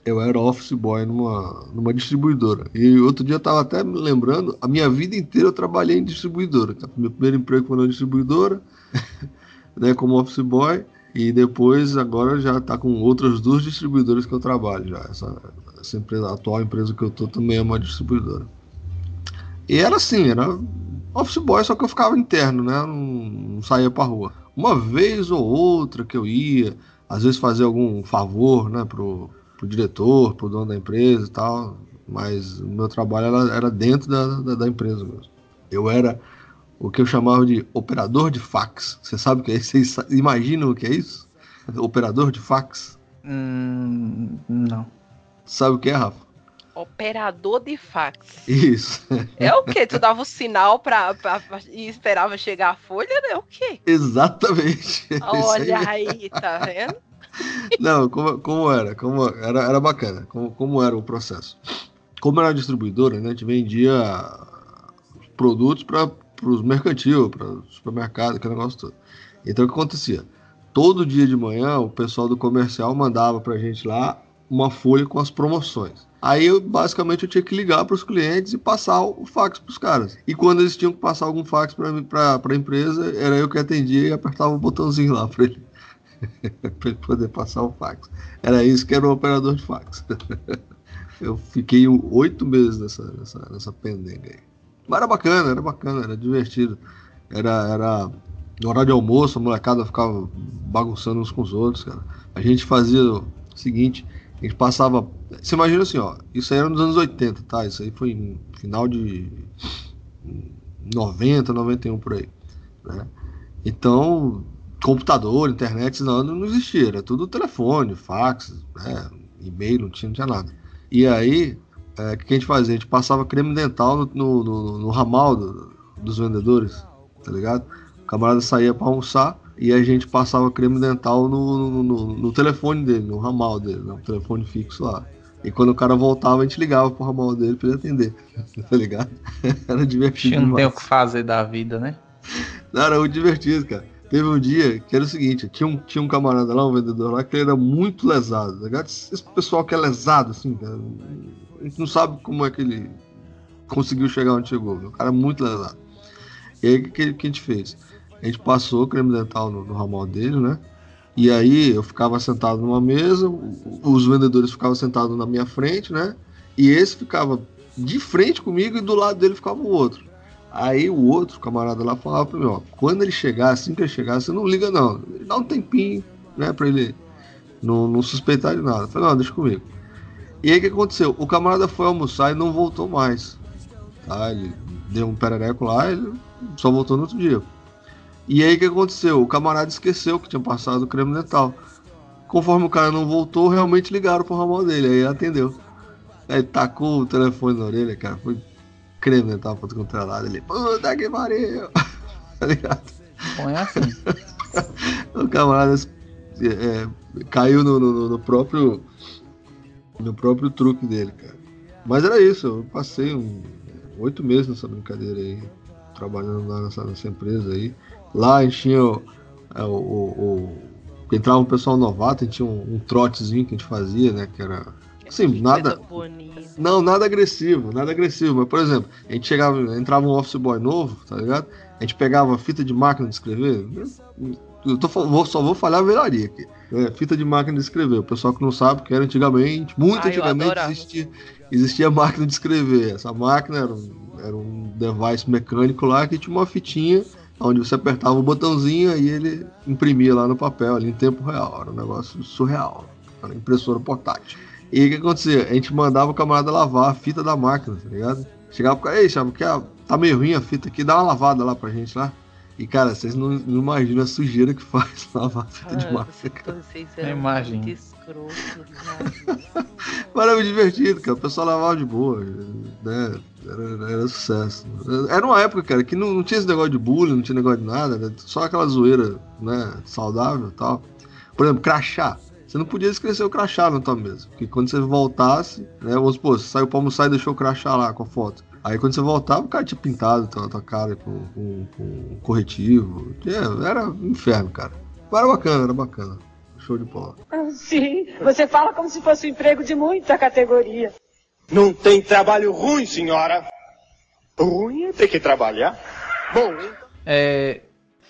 eu era office boy numa, numa distribuidora. E outro dia eu tava até me lembrando, a minha vida inteira eu trabalhei em distribuidora. Meu primeiro emprego foi na distribuidora, né, como office boy, e depois agora já tá com outras duas distribuidoras que eu trabalho já. Essa, essa empresa, a atual empresa que eu tô também é uma distribuidora. E era assim, era office boy, só que eu ficava interno, né? Não, não saía pra rua. Uma vez ou outra que eu ia, às vezes fazer algum favor, né, pro, pro diretor, pro dono da empresa e tal, mas o meu trabalho era, era dentro da, da, da empresa mesmo. Eu era o que eu chamava de operador de fax. Você sabe o que é isso? Vocês imaginam o que é isso? Operador de fax? Hum, não. Sabe o que é, Rafa? Operador de fax. Isso. É o quê? Tu dava o sinal pra, pra- pra- e esperava chegar a folha? É o quê? Exatamente. Olha aí. aí, tá vendo? Não, como, como era? Como era, era bacana. Como, como era o processo? Como era distribuidora, né, a gente vendia produtos para os mercantil, para o supermercado, aquele negócio todo. Então o que acontecia? Todo dia de manhã o pessoal do comercial mandava para a gente lá uma folha com as promoções. Aí eu basicamente eu tinha que ligar para os clientes e passar o fax para os caras. E quando eles tinham que passar algum fax para a empresa, era eu que atendia e apertava o botãozinho lá para ele para ele poder passar o fax. Era isso que era o operador de fax. Eu fiquei oito meses nessa, nessa, nessa pendenga aí. Mas era bacana, era bacana, era divertido. Era, era no horário de almoço, a molecada ficava bagunçando uns com os outros, cara. A gente fazia o seguinte, a gente passava. Você imagina assim, ó, isso aí era nos anos 80, tá? Isso aí foi em final de 90, 91 por aí. Né? Então, computador, internet, não, não existia, era tudo telefone, fax, né? e-mail, não tinha, não tinha nada. E aí, é, o que a gente fazia? A gente passava creme dental no, no, no- no ramal do- dos vendedores, tá ligado? O camarada saía para almoçar e a gente passava creme dental no, no, telefone dele, no ramal dele, no telefone fixo lá. E quando o cara voltava, a gente ligava pro ramal dele pra ele atender, tá ligado? Era divertido Não tem o que fazer da vida, né? Não, era muito divertido, cara. Teve um dia que era o seguinte, tinha um, tinha um camarada lá, um vendedor lá, que ele era muito lesado, tá ligado? Esse pessoal que é lesado, assim, cara, a gente não sabe como é que ele conseguiu chegar onde chegou, o cara é muito lesado. E aí, o que, que, a gente fez? A gente passou creme dental no, no ramal dele, né? E aí, eu ficava sentado numa mesa, o- os vendedores ficavam sentados na minha frente, né? E esse ficava de frente comigo e do lado dele ficava o outro. Aí o outro camarada lá falava pra mim, ó, quando ele chegar, assim que ele chegar, você não liga não, dá um tempinho, né, pra ele não, não suspeitar de nada. Eu falei, não, deixa comigo. E aí o que aconteceu? O camarada foi almoçar e não voltou mais, tá? Ele deu um perereco lá, ele só voltou no outro dia. E aí o que aconteceu? O camarada esqueceu que tinha passado o creme dental. Conforme o cara não voltou, realmente ligaram pro ramal dele, aí ele atendeu. Aí tacou o telefone na orelha, cara, foi creme dental pra é lado. Ele, puta que pariu! tá ligado? Põe assim. O camarada é, é, caiu no, no- no próprio no próprio truque dele, cara. Mas era isso, eu passei um- oito meses nessa brincadeira aí, trabalhando lá nessa, nessa empresa aí. Lá a gente tinha o, é, o- o- o- entrava um pessoal novato, a gente tinha um, um trotezinho que a gente fazia, né? Que era. Assim, nada. Não, nada agressivo, nada agressivo. Mas, por exemplo, a gente chegava, entrava um office boy novo, tá ligado? A gente pegava fita de máquina de escrever. Eu tô, vou- só vou falhar a velharia aqui. É, fita de máquina de escrever. O pessoal que não sabe, que era antigamente, muito Ah, antigamente, existia, existia máquina de escrever. Essa máquina era um, era um device mecânico lá que tinha uma fitinha onde você apertava o botãozinho e ele imprimia lá no papel, ali em tempo real. Era um negócio surreal. Era impressora portátil. E o que acontecia? A gente mandava o camarada lavar a fita da máquina, tá ligado? Chegava pro cara, ei, chama, que a- tá meio ruim a fita aqui, dá uma lavada lá pra gente lá. E cara, vocês não, não imaginam a sujeira que faz lavar a fita de Ah, cara. vocês eram imagino. muito escroto, né? Mas era muito divertido, cara. O pessoal lavava de boa, né? Era, era sucesso. Era uma época, cara, que não, não tinha esse negócio de bullying, não tinha negócio de nada, né? só aquela zoeira, né? Saudável e tal. Por exemplo, crachá. Você não podia esquecer o crachá na tua mesa. Porque quando você voltasse, né? Vamos supor, você saiu pra almoçar e deixou o crachá lá com a foto. Aí quando você voltava, o cara tinha pintado a tua, tua cara com, com, com corretivo. Era um inferno, cara. Mas era bacana, era bacana. Show de bola. Sim, você fala como se fosse um emprego de muita categoria. Não tem trabalho ruim, senhora. Ruim é ter que trabalhar. Bom, É,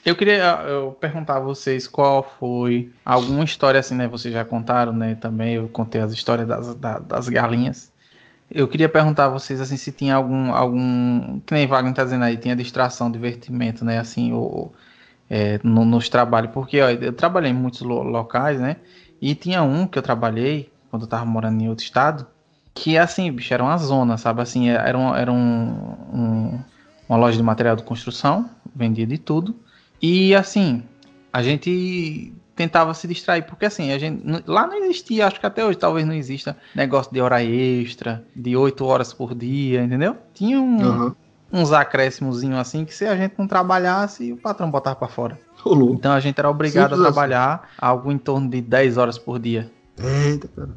eu queria eu perguntar a vocês qual foi alguma história assim, né? Vocês já contaram, né? Também eu contei as histórias das, da- das galinhas. Eu queria perguntar a vocês assim se tinha algum algum que nem Wagner tá dizendo aí, tinha distração, divertimento, né? Assim, ou é, no- nos trabalhos, porque ó, eu trabalhei em muitos lo- locais, né? E tinha um que eu trabalhei quando eu tava morando em outro estado, que assim, bicho, era uma zona, sabe? Assim, era, um, era um, um- uma loja de material de construção, vendia de tudo. E assim, a gente tentava se distrair, porque assim, a gente lá não existia, acho que até hoje talvez não exista negócio de hora extra, de 8 horas por dia, entendeu? Tinha um, Aham. uns acréscimozinhos assim que se a gente não trabalhasse, o patrão botava pra fora. Ô, louco. Então a gente era obrigado Simples a assim. trabalhar algo em torno de 10 horas por dia. Eita, cara.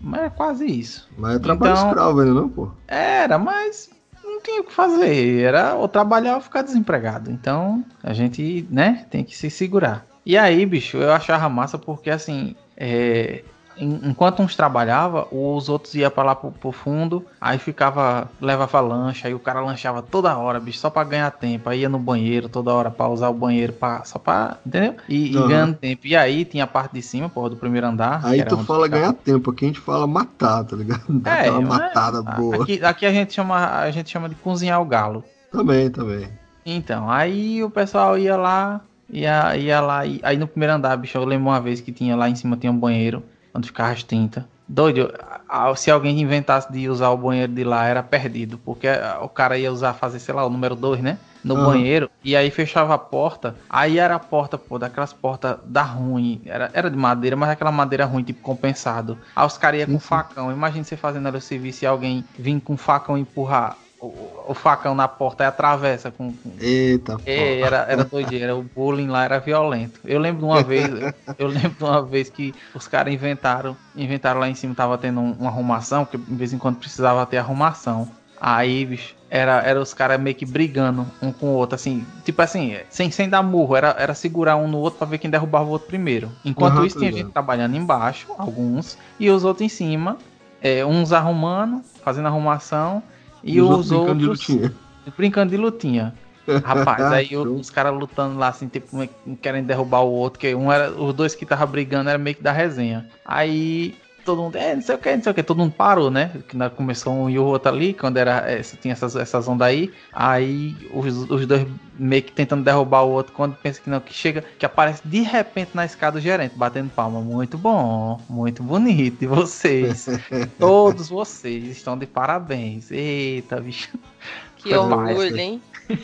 Mas é quase isso. Mas é trabalho Então- escravo ainda, não, pô? Era, mas não tinha o que fazer. Era ou trabalhar ou ficar desempregado. Então a gente, né, tem que se segurar. E aí, bicho, eu achava massa porque assim, é, en- enquanto uns trabalhava, os outros iam pra lá pro, pro fundo, aí ficava, levava lancha, aí o cara lanchava toda hora, bicho, só pra ganhar tempo. Aí ia no banheiro toda hora pra usar o banheiro, pra, só pra, entendeu? E, e Aham. ganhando tempo. E aí tinha a parte de cima, porra, do primeiro andar. Aí tu fala ficava- ganhar tempo, aqui a gente fala matar, tá ligado? Dá É, aquela mas- matada boa. Aqui, aqui a gente chama, a gente chama de cozinhar o galo. Também, também. Então, aí o pessoal ia lá, ia, ia lá, e, aí no primeiro andar, bicho, eu lembro uma vez que tinha lá em cima tinha um banheiro, onde ficava as tintas. Doido, se alguém inventasse de usar o banheiro de lá, era perdido, porque o cara ia usar, fazer, sei lá, o número 2, né? No Aham. banheiro, e aí fechava a porta, aí era a porta, pô, daquelas portas da ruim, era, era de madeira, mas aquela madeira ruim, tipo, compensado. Aí os caras iam com Uhum. facão, imagina você fazendo ali o serviço e alguém vir com facão e empurrar o, o facão na porta e atravessa com, com- Eita, é, era, era doideira, o bullying lá era violento. Eu lembro de uma vez, eu, lembro de uma vez que os caras inventaram, inventaram lá em cima, tava tendo um- uma arrumação, porque de vez em quando precisava ter arrumação. Aí, bicho, era, era os caras meio que brigando um com o outro, assim, tipo assim, sem, sem dar murro, era, era segurar um no outro pra ver quem derrubava o outro primeiro. Enquanto Aham, isso, tinha gente trabalhando embaixo, alguns, e os outros em cima, é, uns arrumando, fazendo arrumação, e, os, brincando de outros lutinha. brincando de lutinha. Rapaz, aí os caras lutando lá, assim, tipo, que querendo derrubar o outro, que um era, os dois que tava brigando era meio que da resenha. Aí todo mundo, é, não sei o que, não sei o que, todo mundo parou, né? Que na- começou um e o outro ali, quando era, essa, tinha essas, essas ondas aí, aí os, os dois meio que tentando derrubar o outro, quando pensa que não, que chega, que aparece de repente na escada o gerente, batendo palma. Muito bom, muito bonito de vocês. Todos vocês estão de parabéns. Eita, bicho. Que orgulho, hein?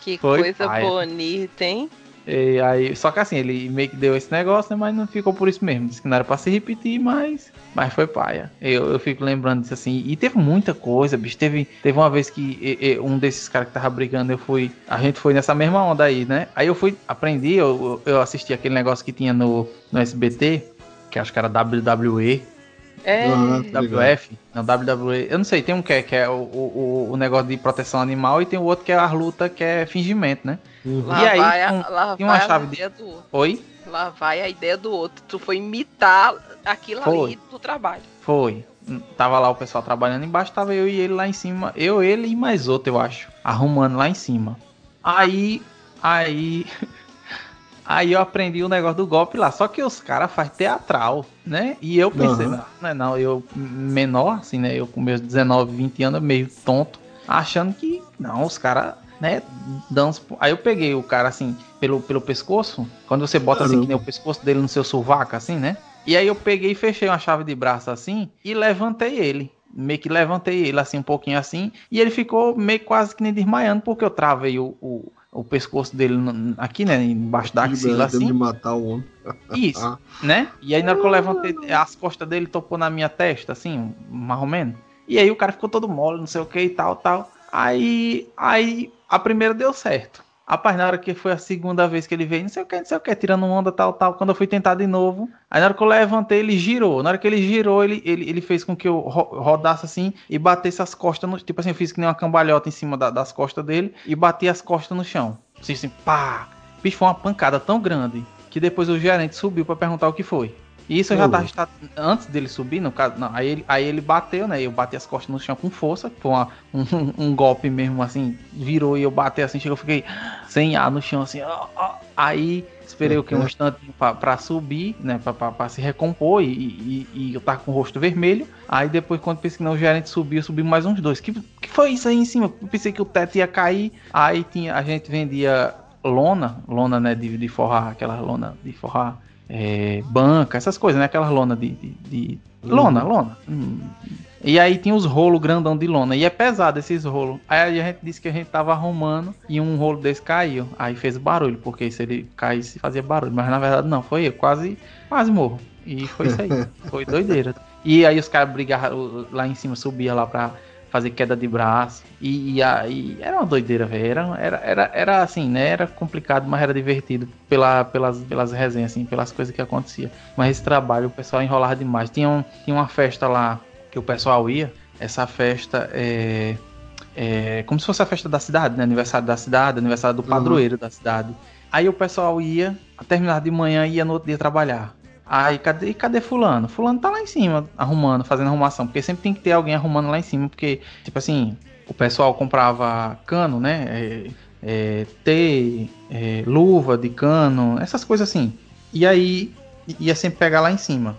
Que Foi coisa paia. bonita, hein? E aí, só que assim, ele meio que deu esse negócio, né? Mas não ficou por isso mesmo. Disse que não era pra se repetir, mas, mas foi paia. Eu, eu fico lembrando disso assim. E teve muita coisa, bicho. Teve, teve uma vez que e- e, um desses caras que tava brigando, eu fui. A gente foi nessa mesma onda aí, né? Aí eu fui, aprendi, eu, eu assisti aquele negócio que tinha no, no SBT, que acho que era WWE. É. Ligado. WF, não, WWE, eu não sei, tem um que é, que é o, o, o negócio de proteção animal e tem o outro que é a luta que é fingimento, né? Uhum. Lá E aí, vai, a, um- lá tinha uma chave a de- ideia do outro. Oi? Lá vai a ideia do outro. Tu foi imitar aquilo Foi. ali do trabalho. Foi. Tava lá o pessoal trabalhando embaixo, tava eu e ele lá em cima. Eu, ele e mais outro, eu acho. Arrumando lá em cima. Aí. Aí. Aí eu aprendi o negócio do golpe lá. Só que os caras fazem teatral, né? E eu pensei, não, não, é não, eu menor, assim, né? Eu com meus 19, 20 anos, meio tonto, achando que, não, os caras, né? Uns- Aí eu peguei o cara assim, pelo, pelo pescoço. Quando você bota assim, Caramba. que nem o pescoço dele no seu sovaco, assim, né? E aí eu peguei e fechei uma chave de braço assim e levantei ele. Meio que levantei ele assim um pouquinho assim. E ele ficou meio quase que nem desmaiando, porque eu travei o, o, o pescoço dele aqui, né? Embaixo da axila Tendo de assim. matar o homem. Isso, Ah. né? E aí na hora que eu levantei, as costas dele topou na minha testa, assim, mais ou menos. E aí o cara ficou todo mole, não sei o que e tal, tal. Aí, aí a primeira deu certo. Rapaz, na hora que foi a segunda vez que ele veio, não sei o que, não sei o que, tirando onda, tal, tal. Quando eu fui tentar de novo, aí na hora que eu levantei, ele girou. Na hora que ele girou, ele, ele, ele fez com que eu ro- rodasse assim e batesse as costas no. Tipo assim, eu fiz que nem uma cambalhota em cima da- das costas dele e bati as costas no chão. Assim, assim, pá! Bicho, foi uma pancada tão grande que depois o gerente subiu pra perguntar o que foi. E isso eu já tava está- antes dele subir, no caso, não, aí ele, aí ele bateu, né? Eu bati as costas no chão com força, foi uma- um, um golpe mesmo assim, virou e eu bati assim, chegou, eu fiquei sem ar no chão assim, ó, ó. aí esperei o que um instante pra, pra subir, né? Pra, pra- pra se recompor e, e- e eu tava com o rosto vermelho. Aí depois, quando pensei que não, o gerente subiu, subiu mais uns dois. Que, que foi isso aí em cima? Eu pensei que o teto ia cair. Aí tinha, a gente vendia lona, lona, né, de, de forrar, aquela lona de forrar é, banca, essas coisas, né? Aquelas lona de, de, de- lona, lona. Hum. E aí tinha os rolos grandão de lona. E é pesado esses rolos. Aí a gente disse que a gente tava arrumando e um rolo desse caiu. Aí fez barulho, porque se ele caísse fazia barulho. Mas na verdade não, foi eu. Quase, quase morro. E foi isso aí. foi doideira. E aí os caras brigavam lá em cima, subia lá pra fazer queda de braço. E, e era uma doideira, velho. Era, era, era, era assim, né? Era complicado, mas era divertido pela, pelas, pelas resenhas, assim, pelas coisas que acontecia. Mas esse trabalho o pessoal enrolava demais. Tinha, um, tinha uma festa lá que o pessoal ia. Essa festa é. É como se fosse a festa da cidade, né? Aniversário da cidade, aniversário do padroeiro da cidade. Aí o pessoal ia, terminar de manhã e ia no outro dia trabalhar. Aí, cadê, cadê fulano? Fulano tá lá em cima, arrumando, fazendo arrumação. Porque sempre tem que ter alguém arrumando lá em cima. Porque, tipo assim, o pessoal comprava cano, né? É, é, T, é, luva de cano, essas coisas assim. E aí, ia sempre pegar lá em cima.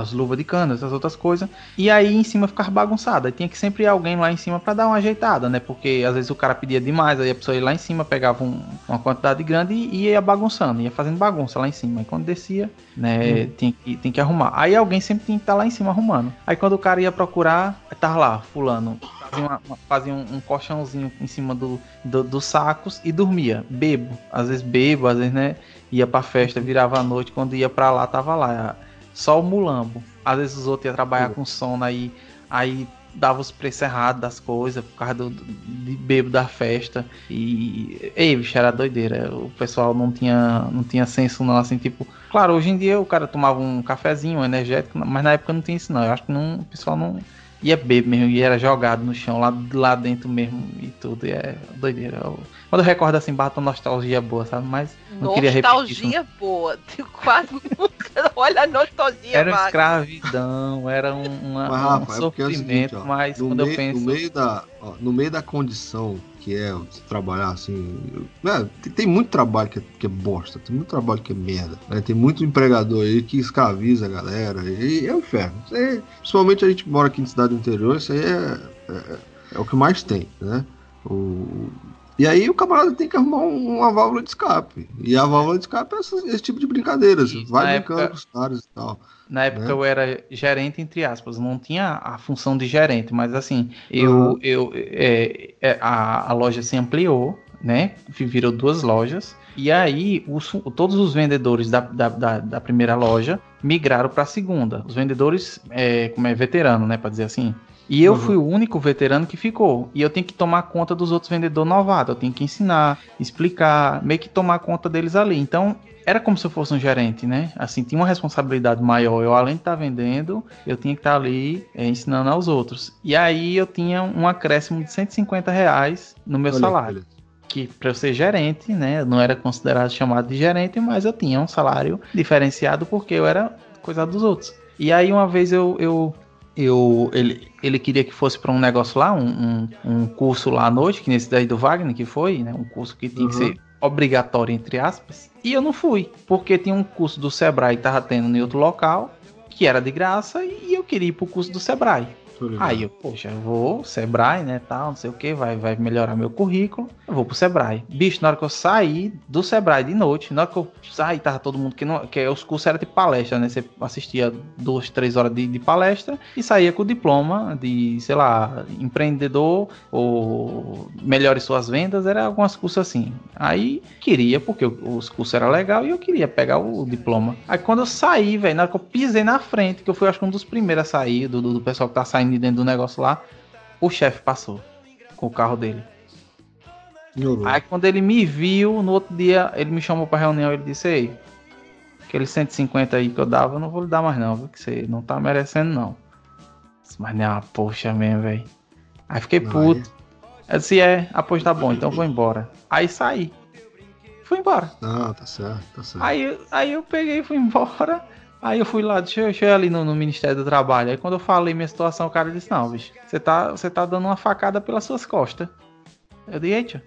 As luvas de cano, essas outras coisas. E aí em cima ficava bagunçado. Aí tinha que sempre ir alguém lá em cima para dar uma ajeitada, né? Porque às vezes o cara pedia demais, aí a pessoa ia lá em cima, pegava um- uma quantidade grande e ia bagunçando, ia fazendo bagunça lá em cima. E quando descia, né, tinha, que, tem que arrumar. Aí alguém sempre tinha que estar lá em cima arrumando. Aí quando o cara ia procurar, tava lá, fulano. Fazia, uma- fazia um, um colchãozinho em cima do, do- dos sacos e dormia. Bebo. Às vezes bebo, às vezes, né? Ia pra festa, virava a noite. Quando ia pra lá, tava lá. Só o mulambo. Às vezes os outros iam trabalhar com sono aí. Aí dava os preços errados das coisas por causa do, do- de bebo da festa. E. Ei, bicho, era doideira. O pessoal não tinha, não tinha senso, não. Assim, tipo. Claro, hoje em dia o cara tomava um cafezinho, um energético, mas na época não tinha isso, não. Eu acho que não, o pessoal não ia beber mesmo, e era jogado no chão, lá, lá dentro mesmo e tudo. E é doideira. Eu- quando eu recordo assim, bate uma nostalgia boa, sabe? Mas não queria repetir. Nostalgia boa. Eu quase nunca. Olha a nostalgia, Era uma escravidão, era um, uma- Mas, um é porque é o sofrimento, seguinte, ó, mas no, quando eu meio, penso. no meio da, ó, no meio da condição que é trabalhar assim, eu- né, tem, tem muito trabalho que é, que é bosta, tem muito trabalho que é merda, né, tem muito empregador aí que escraviza a galera, e é um inferno. Isso aí, principalmente a gente mora aqui em cidade do interior, isso aí é, é, é o que mais tem, né? O, e aí o camarada tem que arrumar um- uma válvula de escape. E a válvula de escape é esse, tipo de brincadeira. Você Isso, vai brincando época- com os caras e tal. Na época né? eu era gerente, entre aspas, não tinha a função de gerente, mas assim, eu, Uhum. eu é, é, a, a loja se ampliou, né? Virou duas lojas. E aí, os todos os vendedores da, da, da, da primeira loja migraram para a segunda. Os vendedores, é, como é veterano, né? Para dizer assim. E eu Uhum. fui o único veterano que ficou. E eu tenho que tomar conta dos outros vendedores novatos. Eu tenho que ensinar, explicar, meio que tomar conta deles ali. Então, era como se eu fosse um gerente, né? Assim, tinha uma responsabilidade maior. Eu, além de estar vendendo, eu tinha que estar ali é, ensinando aos outros. E aí eu tinha um acréscimo de 150 reais no meu Olha, salário. olha. Que para eu ser gerente, né? Eu não era considerado chamado de gerente, mas eu tinha um salário diferenciado porque eu era coisa dos outros. E aí uma vez eu. eu eu, ele, ele queria que fosse para um negócio lá, um, um, um curso lá à noite, que nesse daí do Wagner que foi, né? Um curso que tinha que Uhum. ser obrigatório, entre aspas. E eu não fui, porque tinha um curso do Sebrae que tava tendo em outro local, que era de graça, e eu queria ir pro curso do Sebrae. Aí eu, poxa, eu vou, Sebrae, né, tal, não sei o que, vai, vai melhorar meu currículo, eu vou pro Sebrae. Bicho, na hora que eu saí do Sebrae de noite, na hora que eu saí, tava todo mundo, que, não, que os cursos eram de palestra, né, você assistia duas, três horas de, de palestra e saía com o diploma de, sei lá, empreendedor ou melhore suas vendas, era alguns cursos assim. Aí queria, porque os cursos eram legal e eu queria pegar o, diploma. Aí quando eu saí, velho, na hora que eu pisei na frente, que eu fui acho que um dos primeiros a sair, do, do pessoal que tá saindo de dentro do negócio lá, o chefe passou com o carro dele. Melhorou. Aí quando ele me viu, no outro dia, ele me chamou pra reunião ele disse, ei, aquele 150 aí que eu dava, eu não vou lhe dar mais não, viu? Que você não tá merecendo não. Disse, Mas nem uma poxa mesmo, velho. Aí fiquei puto. Eu disse, é, a poxa tá bom, então vou embora. Aí saí. Fui embora. Não, tá certo, tá certo. Aí, aí eu peguei e fui embora. Aí eu fui lá, deixa eu, deixa eu ir ali no, no Ministério do Trabalho. Aí quando eu falei minha situação, o cara disse, não, bicho, você tá, você tá dando uma facada pelas suas costas. Eu disse, eita.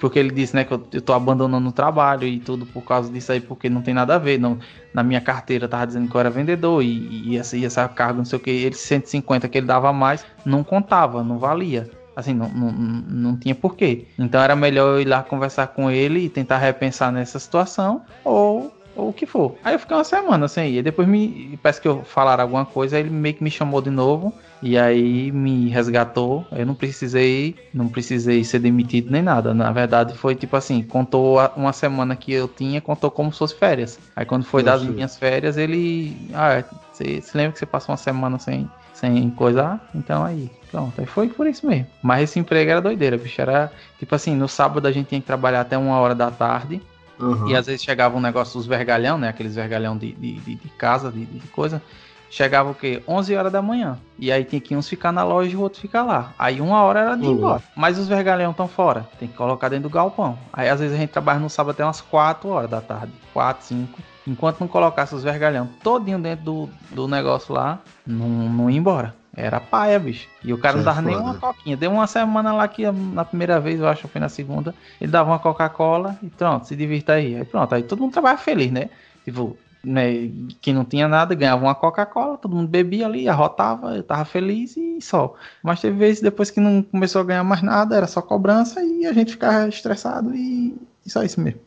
Porque ele disse, né, que eu, eu tô abandonando o trabalho e tudo por causa disso aí, porque não tem nada a ver. Não, na minha carteira tava dizendo que eu era vendedor e, e essa, e essa carga, não sei o que, ele 150 que ele dava mais, não contava, não valia. Assim, não, não, não tinha porquê. Então era melhor eu ir lá conversar com ele e tentar repensar nessa situação, ou, ou que for. Aí eu fiquei uma semana sem ir. Depois me parece que eu falar alguma coisa, ele meio que me chamou de novo e aí me resgatou. Eu não precisei, não precisei ser demitido nem nada. Na verdade, foi tipo assim, contou uma semana que eu tinha, contou como se fosse férias. Aí quando foi das minhas férias, ele, ah, você se lembra que você passou uma semana sem sem coisar? Então aí, pronto. Aí foi por isso mesmo. Mas esse emprego era doideira, bicho. Era tipo assim, no sábado a gente tinha que trabalhar até uma hora da tarde. Uhum. E às vezes chegava um negócio dos vergalhão, né? Aqueles vergalhão de, de, de, de casa, de, de coisa. Chegava o quê? 11 horas da manhã. E aí tinha que uns ficar na loja e o outro ficar lá. Aí uma hora era de ir uhum. embora. Mas os vergalhão estão fora. Tem que colocar dentro do galpão. Aí às vezes a gente trabalha no sábado até umas 4 horas da tarde. 4, 5. Enquanto não colocasse os vergalhão todinho dentro do, do negócio lá, não, não ia embora. Era paia, bicho. E o cara Isso não dava é nem uma coquinha. Deu uma semana lá que na primeira vez, eu acho que foi na segunda, ele dava uma Coca-Cola e pronto, se divirta aí. Aí pronto, aí todo mundo trabalha feliz, né? Tipo, né, quem não tinha nada ganhava uma Coca-Cola, todo mundo bebia ali, arrotava, eu tava feliz e só. Mas teve vezes depois que não começou a ganhar mais nada, era só cobrança e a gente ficava estressado e, e só isso mesmo.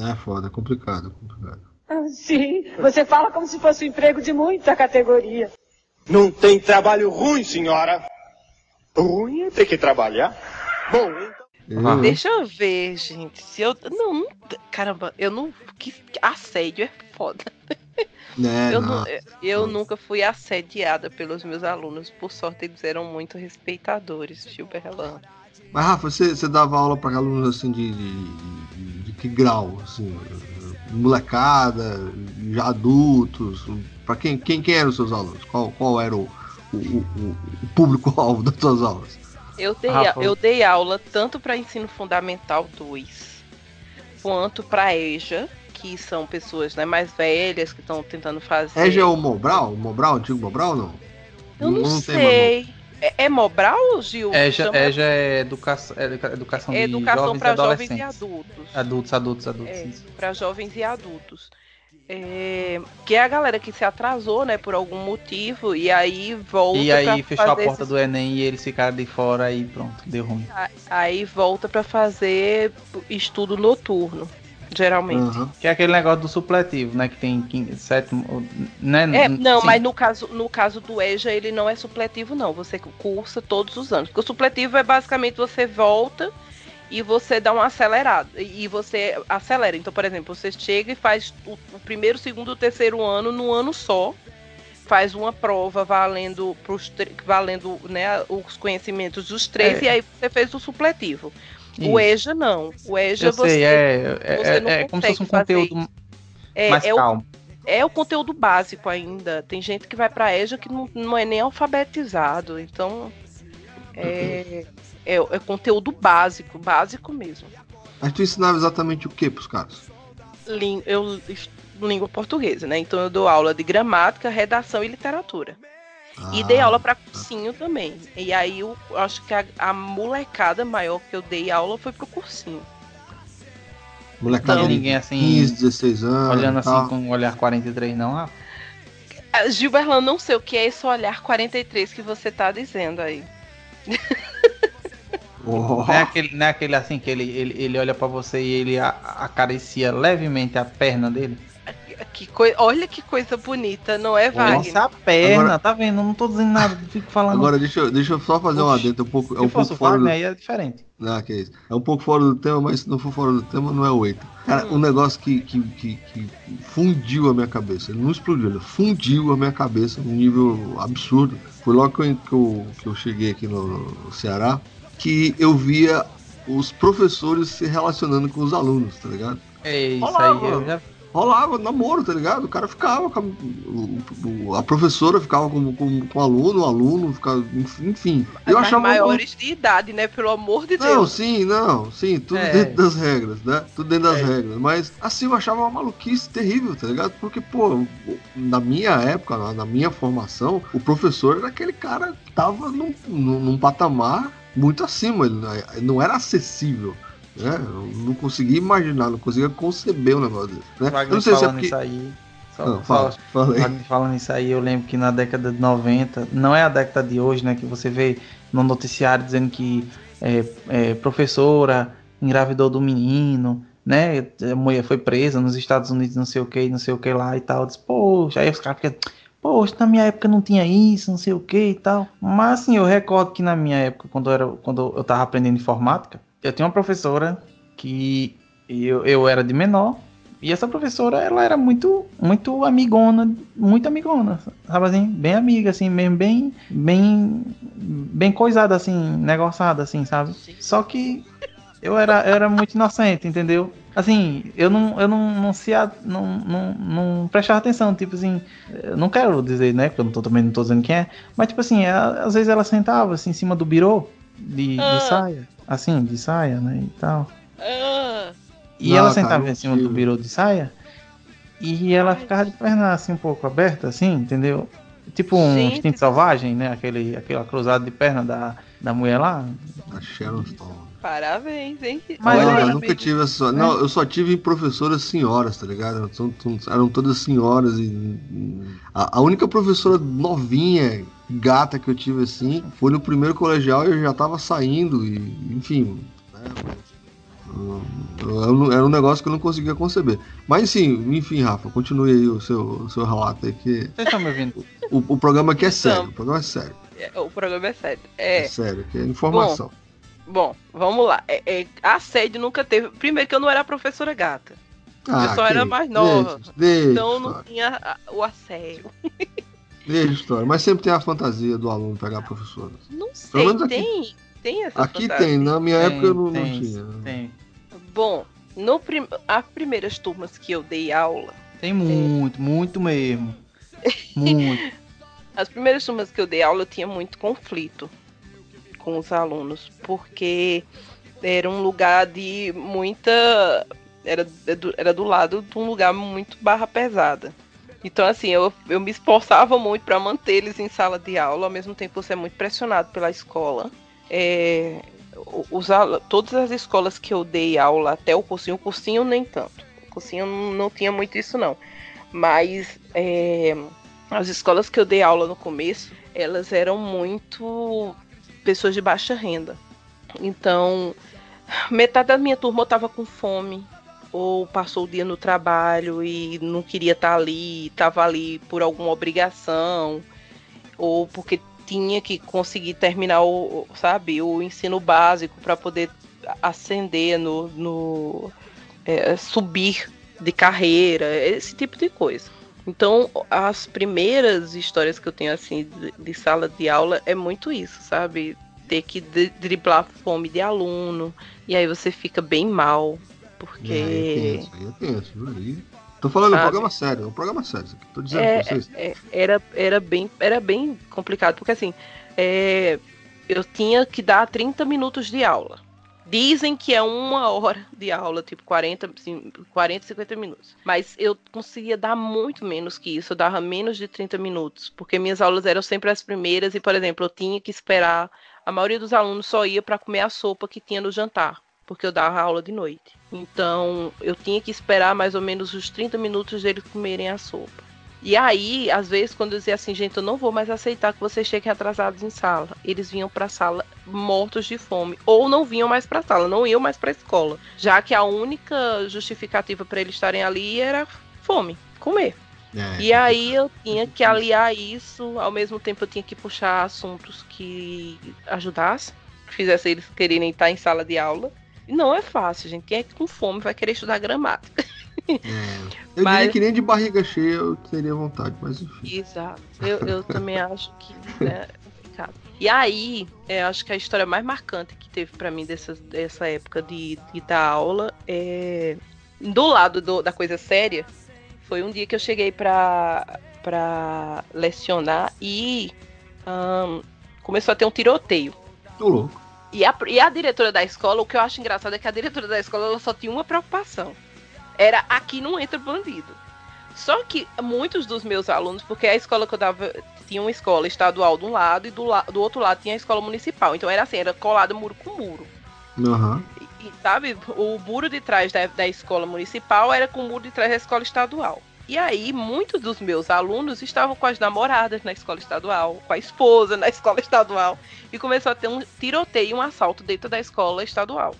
É foda, é complicado, é complicado. Ah, sim, você fala como se fosse um emprego de muita categoria. Não tem trabalho ruim, senhora. Ruim é ter que trabalhar. Bom, então. Deixa eu ver, gente. Se eu. Não, caramba, eu não. Que assédio é foda. É, eu, não, eu nunca fui assediada pelos meus alunos. Por sorte, eles eram muito respeitadores, tio Berlan. Mas, Rafa, você, você dava aula para alunos assim de, de, de, de, que grau? Assim, molecada, já adultos? Para quem, quem, quem eram os seus alunos? Qual, qual era o, o, o, o público-alvo das suas aulas? Eu dei, eu dei aula tanto para ensino fundamental 2 quanto para EJA, que são pessoas né, mais velhas que estão tentando fazer. EJA é o Mobral? O Mobral, antigo Mobral não? Eu não, não sei. É, é Mobral, Gil? EJA, Chama... EJA é educação, é educação, é educação para jovens e adultos. Adultos, adultos, adultos. É, para jovens e adultos. É, que é a galera que se atrasou, né, por algum motivo, e aí volta. E aí fechou a porta esses... do Enem e eles ficaram de fora e pronto, deu ruim. Aí volta para fazer estudo noturno, geralmente. Uhum. Que é aquele negócio do supletivo, né, que tem sétimo, né? É, não, Sim. mas no caso, no caso do EJA ele não é supletivo não, você cursa todos os anos. Porque o supletivo é basicamente você volta e você dá uma acelerada. E você acelera. Então, por exemplo, você chega e faz o, o primeiro, segundo, o terceiro ano no ano só. Faz uma prova valendo, pros, valendo né, os conhecimentos dos três é. e aí você fez o supletivo. Isso. O EJA não. O EJA Eu você, sei, é, é, você não é como se fosse um conteúdo é, mais é calmo. O, é o conteúdo básico ainda. Tem gente que vai para EJA que não, não é nem alfabetizado. Então, é, é, é conteúdo básico, básico mesmo. Mas tu ensinava exatamente o que pros caras? Lim, eu língua portuguesa, né? Então eu dou aula de gramática, redação e literatura. Ah, e dei aula para cursinho tá. também. E aí eu acho que a, a, molecada maior que eu dei aula foi pro cursinho. Molecada então, ninguém assim 15, 16 anos. Olhando assim com um olhar 43 não, Rafa? Gilberlan, não sei o que é esse olhar 43 que você tá dizendo aí. Oh. Não, é aquele, não é aquele assim que ele, ele, ele olha para você e ele acaricia levemente a perna dele? Que coi... Olha que coisa bonita, não é, Wagner? Nossa, a perna, agora... tá vendo? Não tô dizendo nada, fico falando. Agora, deixa eu, deixa eu só fazer Oxi. um adendo um pouco. É um pouco fora Wagner, do... aí é diferente. Não, que é isso. É um pouco fora do tema, mas se não for fora do tema, não é o eito. Cara, hum. um negócio que, que, que, que, fundiu a minha cabeça. Ele não explodiu, ele fundiu a minha cabeça num nível absurdo. Foi logo que eu, que eu, que eu cheguei aqui no, no Ceará que eu via os professores se relacionando com os alunos, tá ligado? É isso rolava, aí, eu já... rolava namoro, tá ligado? O cara ficava com a, professora ficava com, com, com o aluno, o aluno ficava, enfim. eu achava maiores de idade, né? Pelo amor de não, Deus. Não, sim, não, sim, tudo é. dentro das regras, né? Tudo dentro das é. regras. Mas assim eu achava uma maluquice terrível, tá ligado? Porque, pô, na minha época, na minha formação, o professor era aquele cara que tava num, num patamar muito acima, ele não era acessível. Né? Eu não conseguia imaginar, não conseguia conceber um negócio. Né? Eu não sei se é porque... aí, só, não, fala, só, fala falando isso aí, eu lembro que na década de 90, não é a década de hoje, né, que você vê no noticiário dizendo que é, é, professora engravidou do menino, né? A mulher foi presa nos Estados Unidos, não sei o que, não sei o que lá e tal. Eu disse, poxa, aí os caras ficam, poxa, na minha época não tinha isso, não sei o que e tal. Mas assim, eu recordo que na minha época, quando eu, era, quando eu tava aprendendo informática, eu tinha uma professora que eu, eu era de menor. E essa professora, ela era muito, muito amigona, muito amigona, sabe assim, bem amiga, assim, mesmo, bem, bem, bem coisada, assim, negociada, assim, sabe? Só que eu era, eu era muito inocente, entendeu? Assim, eu não, eu não, não se a- não, não, não prestava atenção, tipo assim, eu não quero dizer, né, porque eu não tô, também não tô dizendo quem é, mas tipo assim, ela- às vezes ela sentava assim em cima do birô de, de Ah. saia, assim, de saia, né, e tal. Ah, E Não, ela cara, sentava em cima do birô de saia e ela ficava de perna assim um pouco aberta, assim, entendeu? Tipo um Gente instinto selvagem, né? Aquele, aquela cruzada de perna da, da mulher lá. A Sharon Stone. Parabéns, hein? Mas não, Olha eu nunca tive essa. Não, eu só tive professoras senhoras, tá ligado? São- eram todas senhoras e. A, a única professora novinha, gata que eu tive assim, foi no primeiro colegial e eu já tava saindo, e, enfim. Né, era um negócio que eu não conseguia conceber. Mas sim, enfim, Rafa, continue aí o seu, o seu relato aí, que Vocês estão me ouvindo? o, o programa aqui é Então. sério. O programa é sério. É, O programa é sério. É, É, sério, que é informação. bom, vamos lá. É, é, assédio nunca teve. Primeiro que eu não era professora gata. Ah, só era mais nova. Deixa, deixa, Então não história, tinha a- o assédio. deixa história. Mas sempre tem a fantasia do aluno pegar a professora. Não sei, menos aqui. tem, tem essa Aqui fantasia. tem, na minha Tem, época eu não, não tem, tinha. Tem, Bom, no prim... as primeiras turmas que eu dei aula, tem muito, muito mesmo. Muito. as primeiras turmas que eu dei aula eu tinha muito conflito com os alunos, porque era um lugar de muita. Era, era do lado de um lugar muito barra pesada. Então, assim, eu, eu me esforçava muito para manter eles em sala de aula, ao mesmo tempo você é muito pressionado pela escola. É, os, todas as escolas que eu dei aula até o cursinho, o cursinho nem tanto. O cursinho não, não tinha muito isso, não. Mas é, as escolas que eu dei aula no começo, elas eram muito pessoas de baixa renda. Então, metade da minha turma estava com fome, ou passou o dia no trabalho e não queria estar ali, estava ali por alguma obrigação, ou porque tinha que conseguir terminar o, sabe, o ensino básico para poder ascender no, no é, subir de carreira, esse tipo de coisa. Então, as primeiras histórias que eu tenho assim de, de sala de aula é muito isso, sabe? Ter que dri- driblar fome de aluno, e aí você fica bem mal, porque É, aí é tenso, aí é? Aí- Tô falando, é um Sabe? programa sério, é um programa sério isso aqui. Tô dizendo É, pra vocês. é, era, era, bem, era bem complicado, porque assim, é, eu tinha que dar 30 minutos de aula. Dizem que é uma hora de aula, tipo 40, assim, 40 50 minutos. Mas eu conseguia dar muito menos que isso, eu dava menos de 30 minutos, porque minhas aulas eram sempre as primeiras e, por exemplo, eu tinha que esperar. A maioria dos alunos só ia para comer a sopa que tinha no jantar, porque eu dava aula de noite. Então, eu tinha que esperar mais ou menos os 30 minutos deles comerem a sopa. E aí, às vezes, quando eu dizia assim, gente, eu não vou mais aceitar que vocês cheguem atrasados em sala, eles vinham para a sala mortos de fome, ou não vinham mais para a sala, não iam mais para a escola, já que a única justificativa para eles estarem ali era fome, comer. É, E aí eu tinha que aliar isso, ao mesmo tempo eu tinha que puxar assuntos que ajudassem, que fizessem eles quererem estar em sala de aula. E não é fácil, gente. Quem é que com fome vai querer estudar gramática? é. Eu Mas- diria que nem de barriga cheia eu teria vontade, mas enfim. Exato. Eu, eu também acho que né, complicado. E aí, é, acho que a história mais marcante que teve pra mim dessa, dessa época de, de dar aula é. Do lado do- da coisa séria, foi um dia que eu cheguei pra, pra lecionar e ahn, começou a ter um tiroteio. Tô louco. E a, e a diretora da escola, o que eu acho engraçado é que a diretora da escola ela só tinha uma preocupação. Era aqui não entra bandido. Só que muitos dos meus alunos, porque a escola que eu dava tinha uma escola estadual de um lado e do, la, do outro lado tinha a escola municipal. Então era assim, era colado muro com muro. Aham. E, sabe, o muro de trás da, da escola municipal era com o muro de trás da escola estadual. E aí, muitos dos meus alunos estavam com as namoradas na escola estadual, com a esposa na escola estadual, e começou a ter um tiroteio, um assalto dentro da escola estadual.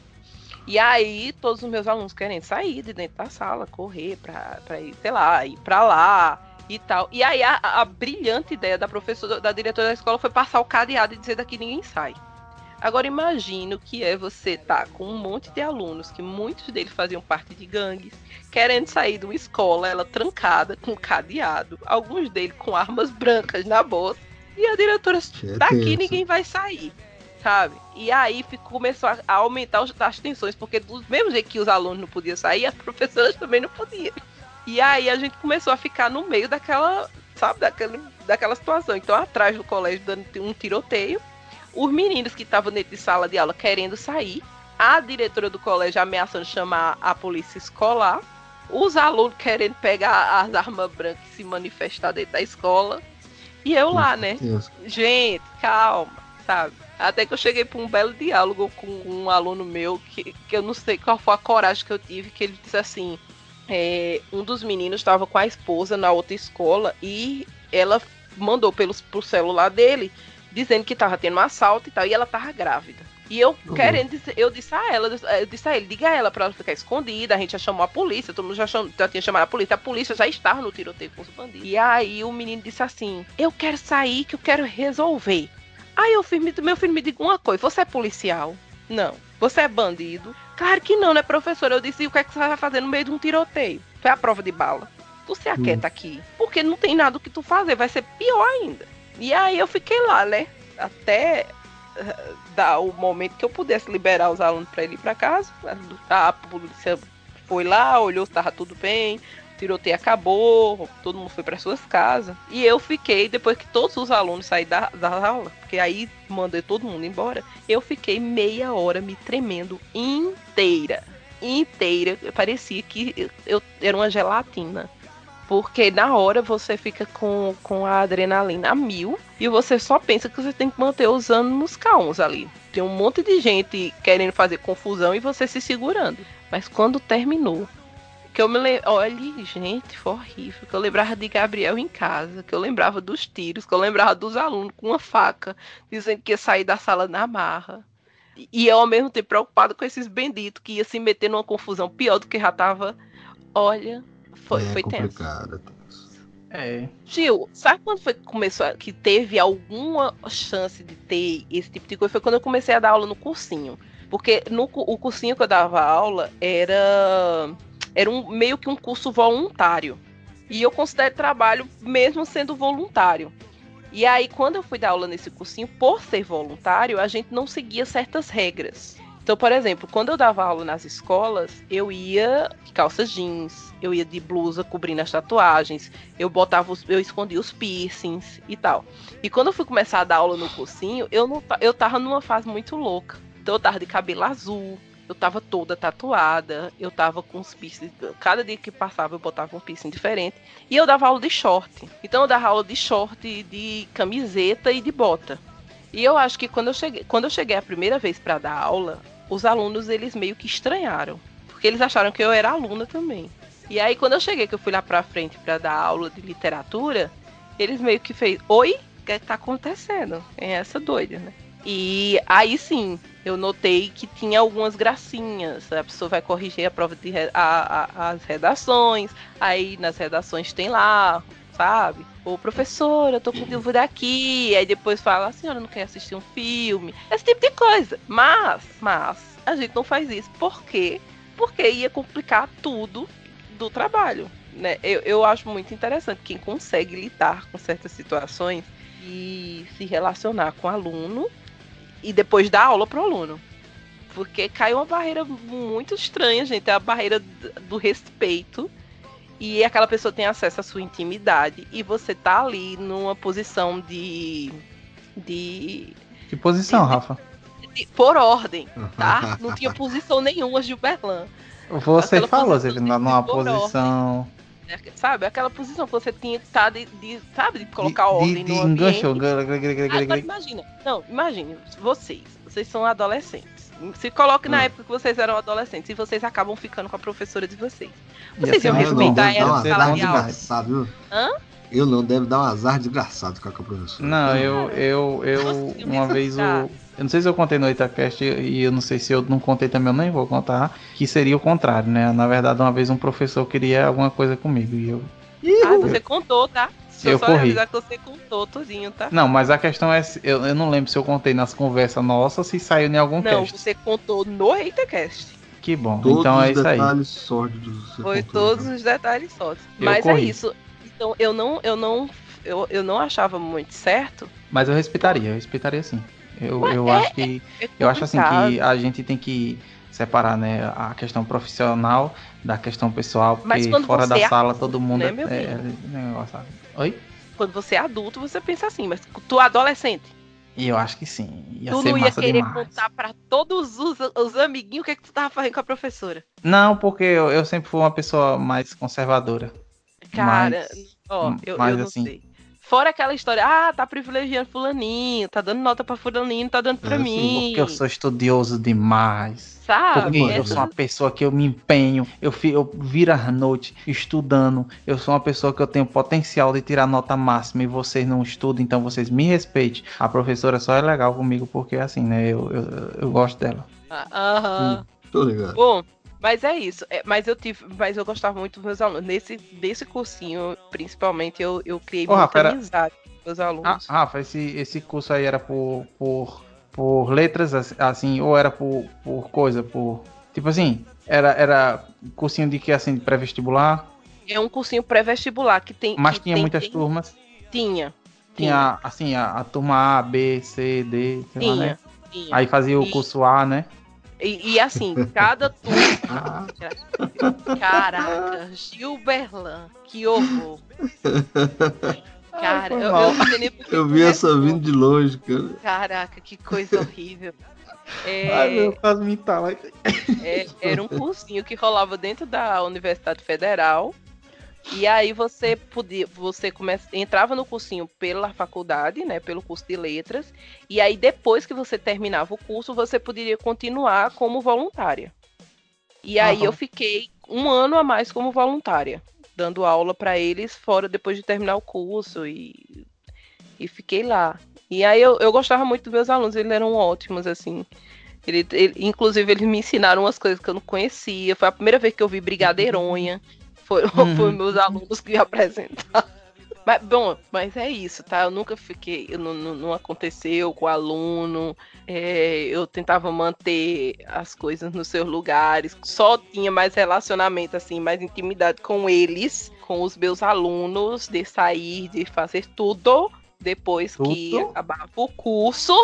E aí, todos os meus alunos querendo sair de dentro da sala, correr pra, pra ir, sei lá, ir pra lá e tal. E aí, a, a brilhante ideia da professora, da diretora da escola foi passar o cadeado e dizer daqui ninguém sai. Agora imagino que é você tá com um monte de alunos, que muitos deles faziam parte de gangues, querendo sair de uma escola, ela trancada, com cadeado, alguns deles com armas brancas na bolsa, e a diretora, É daqui ninguém vai sair, sabe? E aí começou a, aumentar as tensões, porque do mesmo jeito que os alunos não podiam sair, as professoras também não podiam. E aí a gente começou a ficar no meio daquela, sabe, daquele, daquela situação. Então, atrás do colégio, dando um tiroteio, os meninos que estavam dentro de sala de aula querendo sair, a diretora do colégio ameaçando chamar a polícia escolar, os alunos querendo pegar as armas brancas e se manifestar dentro da escola, e eu lá, né? Gente, calma, sabe? Até que eu cheguei para um belo diálogo com um aluno meu que, que eu não sei qual foi a coragem que eu tive, que ele disse assim: é, um dos meninos estava com a esposa na outra escola e ela mandou pelos, pro celular dele dizendo que estava tendo um assalto e tal, e ela tava grávida. E eu Uhum. querendo dizer, eu disse a ela, eu disse a ele, diga a ela pra ela ficar escondida, a gente já chamou a polícia, todo mundo já, chamou, já tinha chamado a polícia, a polícia já estava no tiroteio com os bandidos. E aí o menino disse assim, eu quero sair, que eu quero resolver. Aí eu fiz, meu filho me diga uma coisa, você é policial? Não. Você é bandido? Claro que não, né, professora? Eu disse, e o que é que você vai fazer no meio de um tiroteio? Foi a prova de bala. Tu se aquieta aqui, porque não tem nada o que tu fazer, vai ser pior ainda. E aí eu fiquei lá, né? Até eh, dar o momento que eu pudesse liberar os alunos para ele ir para casa. A polícia foi lá, olhou se tava tudo bem, tiroteio acabou, todo mundo foi para suas casas. E eu fiquei, depois que todos os alunos saíram da, da aula, porque aí mandei todo mundo embora, eu fiquei meia hora me tremendo inteira. Inteira. Parecia que eu, eu era uma gelatina. Porque na hora você fica com, com a adrenalina a mil e você só pensa que você tem que manter os ânimos calmos ali. Tem um monte de gente querendo fazer confusão e você se segurando. Mas quando terminou, que eu me lembro. Olha, gente, foi horrível. Que eu lembrava de Gabriel em casa, que eu lembrava dos tiros, que eu lembrava dos alunos com uma faca, dizendo que ia sair da sala na marra. E- eu, ao mesmo tempo, preocupado com esses benditos que ia se meter numa confusão pior do que já tava. Olha, foi, é foi tenso. é tenso. É. Gil, sabe quando foi que começou, a- que teve alguma chance de ter esse tipo de coisa? Foi quando eu comecei a dar aula no cursinho. Porque no o cursinho que eu dava aula era, era um, meio que um curso voluntário. E eu considero trabalho mesmo sendo voluntário. E aí, quando eu fui dar aula nesse cursinho, por ser voluntário, a gente não seguia certas regras. Então, por exemplo, quando eu dava aula nas escolas, eu ia de calça jeans, eu ia de blusa cobrindo as tatuagens, eu botava os, eu escondia os piercings e tal. E quando eu fui começar a dar aula no cursinho, eu não eu tava numa fase muito louca. Então eu tava de cabelo azul, eu tava toda tatuada, eu tava com os piercings, cada dia que passava eu botava um piercing diferente. E eu dava aula de short. Então eu dava aula de short, de camiseta e de bota. E eu acho que quando eu cheguei, quando eu cheguei a primeira vez para dar aula, os alunos eles meio que estranharam, porque eles acharam que eu era aluna também. E aí quando eu cheguei que eu fui lá pra frente para dar aula de literatura, eles meio que fez, oi, o que é tá acontecendo? É essa doida, né? E aí sim, eu notei que tinha algumas gracinhas. A pessoa vai corrigir a prova de re- a- a- as redações, aí nas redações tem lá, sabe? Ô professor, eu tô com dúvida aqui. Aí depois fala, a senhora não quer assistir um filme? Esse tipo de coisa. Mas, mas, a gente não faz isso. Por quê? Porque ia complicar tudo do trabalho. Né? Eu, eu acho muito interessante quem consegue lidar com certas situações e se relacionar com aluno e depois dar aula pro aluno. Porque cai uma barreira muito estranha, gente. É a barreira do respeito. E aquela pessoa tem acesso à sua intimidade. E você tá ali numa posição de. de. Que posição, Rafa? de- por ordem, tá? Não tinha posição nenhuma, Gilberlan. Você Aquela falou, você numa posição. né? Sabe? Aquela posição que você tinha que estar de, de- Sabe? De colocar de, ordem de, no de ambiente. Agora imagina. Não, imagine, vocês. Vocês são adolescentes. Se coloque na Hum. época que vocês eram adolescentes e vocês acabam ficando com a professora de vocês. Vocês ser iam não, respeitar ela ser na sala azar de aula? desgraçado, viu? Hã? Eu não, deve dar um azar desgraçado com a professora. Não, eu, eu, eu, uma vez o. Eu não sei se eu contei no Itacast e eu não sei se eu não contei também, eu nem vou contar, que seria o contrário, né? Na verdade, uma vez um professor queria alguma coisa comigo e eu. Ah, você contou, tá? Deixa Eu só corri. avisar que você contou tudinho, tá? Não, mas a questão é, se- eu, eu não lembro se eu contei nas conversas nossas ou se saiu em algum Não, cast. você contou no EitaCast. Que bom. Todos então é os isso aí. detalhes sórdidos. Foi contou, né? todos cara. os detalhes só. Eu Mas é corri. isso. Então eu não, eu não, eu, eu não achava muito certo. Mas eu respeitaria, eu respeitaria sim. Eu, Mas eu é- acho que É eu acho assim que a gente tem que separar, né, a questão profissional da questão pessoal, porque fora da é sala adulto, todo mundo né, é, é, é negócio, sabe? Oi? Quando você é adulto, você pensa assim, mas tu adolescente, E eu acho que sim. Ia tu não ia querer demais. contar pra todos os, os amiguinhos o que, é que tu tava fazendo com a professora. Não, porque eu, eu sempre fui uma pessoa mais conservadora. Cara, Mas- ó, eu, mas eu não assim- sei. Fora aquela história, ah, tá privilegiando fulaninho, tá dando nota pra fulaninho, tá dando pra É, sim, mim. Porque eu sou estudioso demais. Sabe? Porque eu sou uma pessoa que eu me empenho, eu, eu viro a noite estudando. Eu sou uma pessoa que eu tenho potencial de tirar nota máxima e vocês não estudam, então vocês me respeitem. A professora só é legal comigo porque assim, né? Eu, eu, eu gosto dela. Ah, Aham. Tô ligado. Bom, mas é isso. É, mas eu tive, mas eu gostava muito dos meus alunos. Nesse, desse cursinho, principalmente, eu, eu criei Ô, muita Rafa, era- amizade com meus Ah, alunos. Rafa, esse, esse curso aí era por, por, por letras, as- assim, ou era por, por coisa, por. Tipo assim, era, era cursinho de que assim, pré-vestibular, É um cursinho pré-vestibular que tem. mas que tinha tem- muitas tem- turmas. Tinha. Tinha, assim, a, a turma A, B, C, D, sei lá, né? Tinha. tinha. Aí fazia o curso A, né? E, e assim, cada turma. Caraca, Gilberlan, que horror. Cara, eu, eu não sei nem por que Eu vi essa começou. vindo de longe, cara. Caraca, que coisa horrível. É, Ai, meu, quase me é, era um cursinho que rolava dentro da Universidade Federal. E aí você podia, você começa, entrava no cursinho pela faculdade, né, pelo curso de letras, e aí depois que você terminava o curso, você poderia continuar como voluntária. E aí Aham. eu fiquei um ano a mais como voluntária, dando aula para eles fora depois de terminar o curso e, e fiquei lá. E aí eu, eu gostava muito dos meus alunos, eles eram ótimos, assim. Ele, ele- inclusive, eles me ensinaram umas coisas que eu não conhecia. Foi a primeira vez que eu vi brigadeironha. Foi, Uhum. foi meus alunos que me apresentaram. Mas, bom, mas é isso, tá? Eu nunca fiquei. eu Não, não, não aconteceu com o aluno. é, eu tentava manter as coisas nos seus lugares. Só tinha mais relacionamento, assim, mais intimidade com eles, com os meus alunos, de sair, de fazer tudo depois que Tudo? acabava o curso.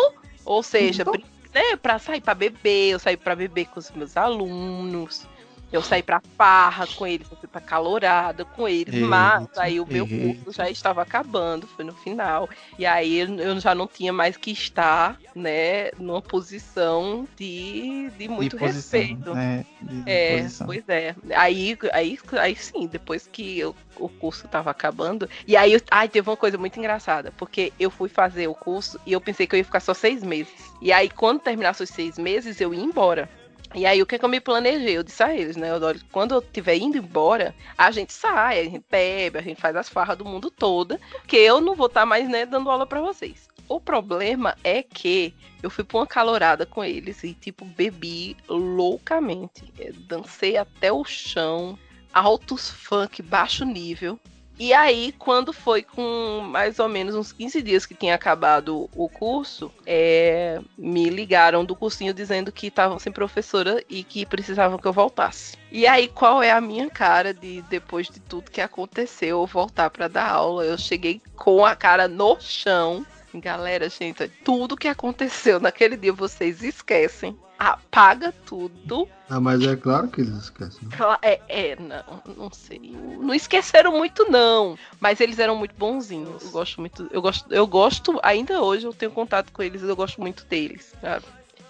Ou seja, Tudo? brin- né, pra sair pra beber, eu saí pra beber com os meus alunos. Eu saí pra farra com eles, eu fui pra calorada com eles, mas Eita, aí o meu eita. curso já estava acabando, foi no final. E aí eu- já não tinha mais que estar, né, numa posição de, de muito de posição, respeito. né? De, É, posição. pois é. Aí, aí, aí sim, depois que eu- o curso tava acabando. E aí, eu- ai, teve uma coisa muito engraçada, porque eu fui fazer o curso e eu pensei que eu ia ficar só seis meses. E aí, quando terminasse os seis meses, eu ia embora. E aí, o que, que eu me planejei? Eu disse a eles, né? Eu, quando eu estiver indo embora, a gente sai, a gente bebe, a gente faz as farras do mundo toda, porque eu não vou estar mais, né, dando aula pra vocês. O problema é que eu fui pra uma calorada com eles e, tipo, bebi loucamente. É, Dancei até o chão, altos funk, baixo nível. E aí, quando foi com mais ou menos uns 15 dias que tinha acabado o curso, é, me ligaram do cursinho dizendo que estavam sem professora e que precisavam que eu voltasse. E aí, qual é a minha cara de, depois de tudo que aconteceu, eu voltar para dar aula? Eu cheguei com a cara no chão. Galera, gente, tudo que aconteceu naquele dia vocês esquecem. Apaga tudo. Ah, mas é claro que eles esquecem. É, é, não, não sei. Não esqueceram muito, não. Mas eles eram muito bonzinhos. Eu gosto muito. Eu gosto, eu gosto, ainda hoje eu tenho contato com eles, eu gosto muito deles, sabe?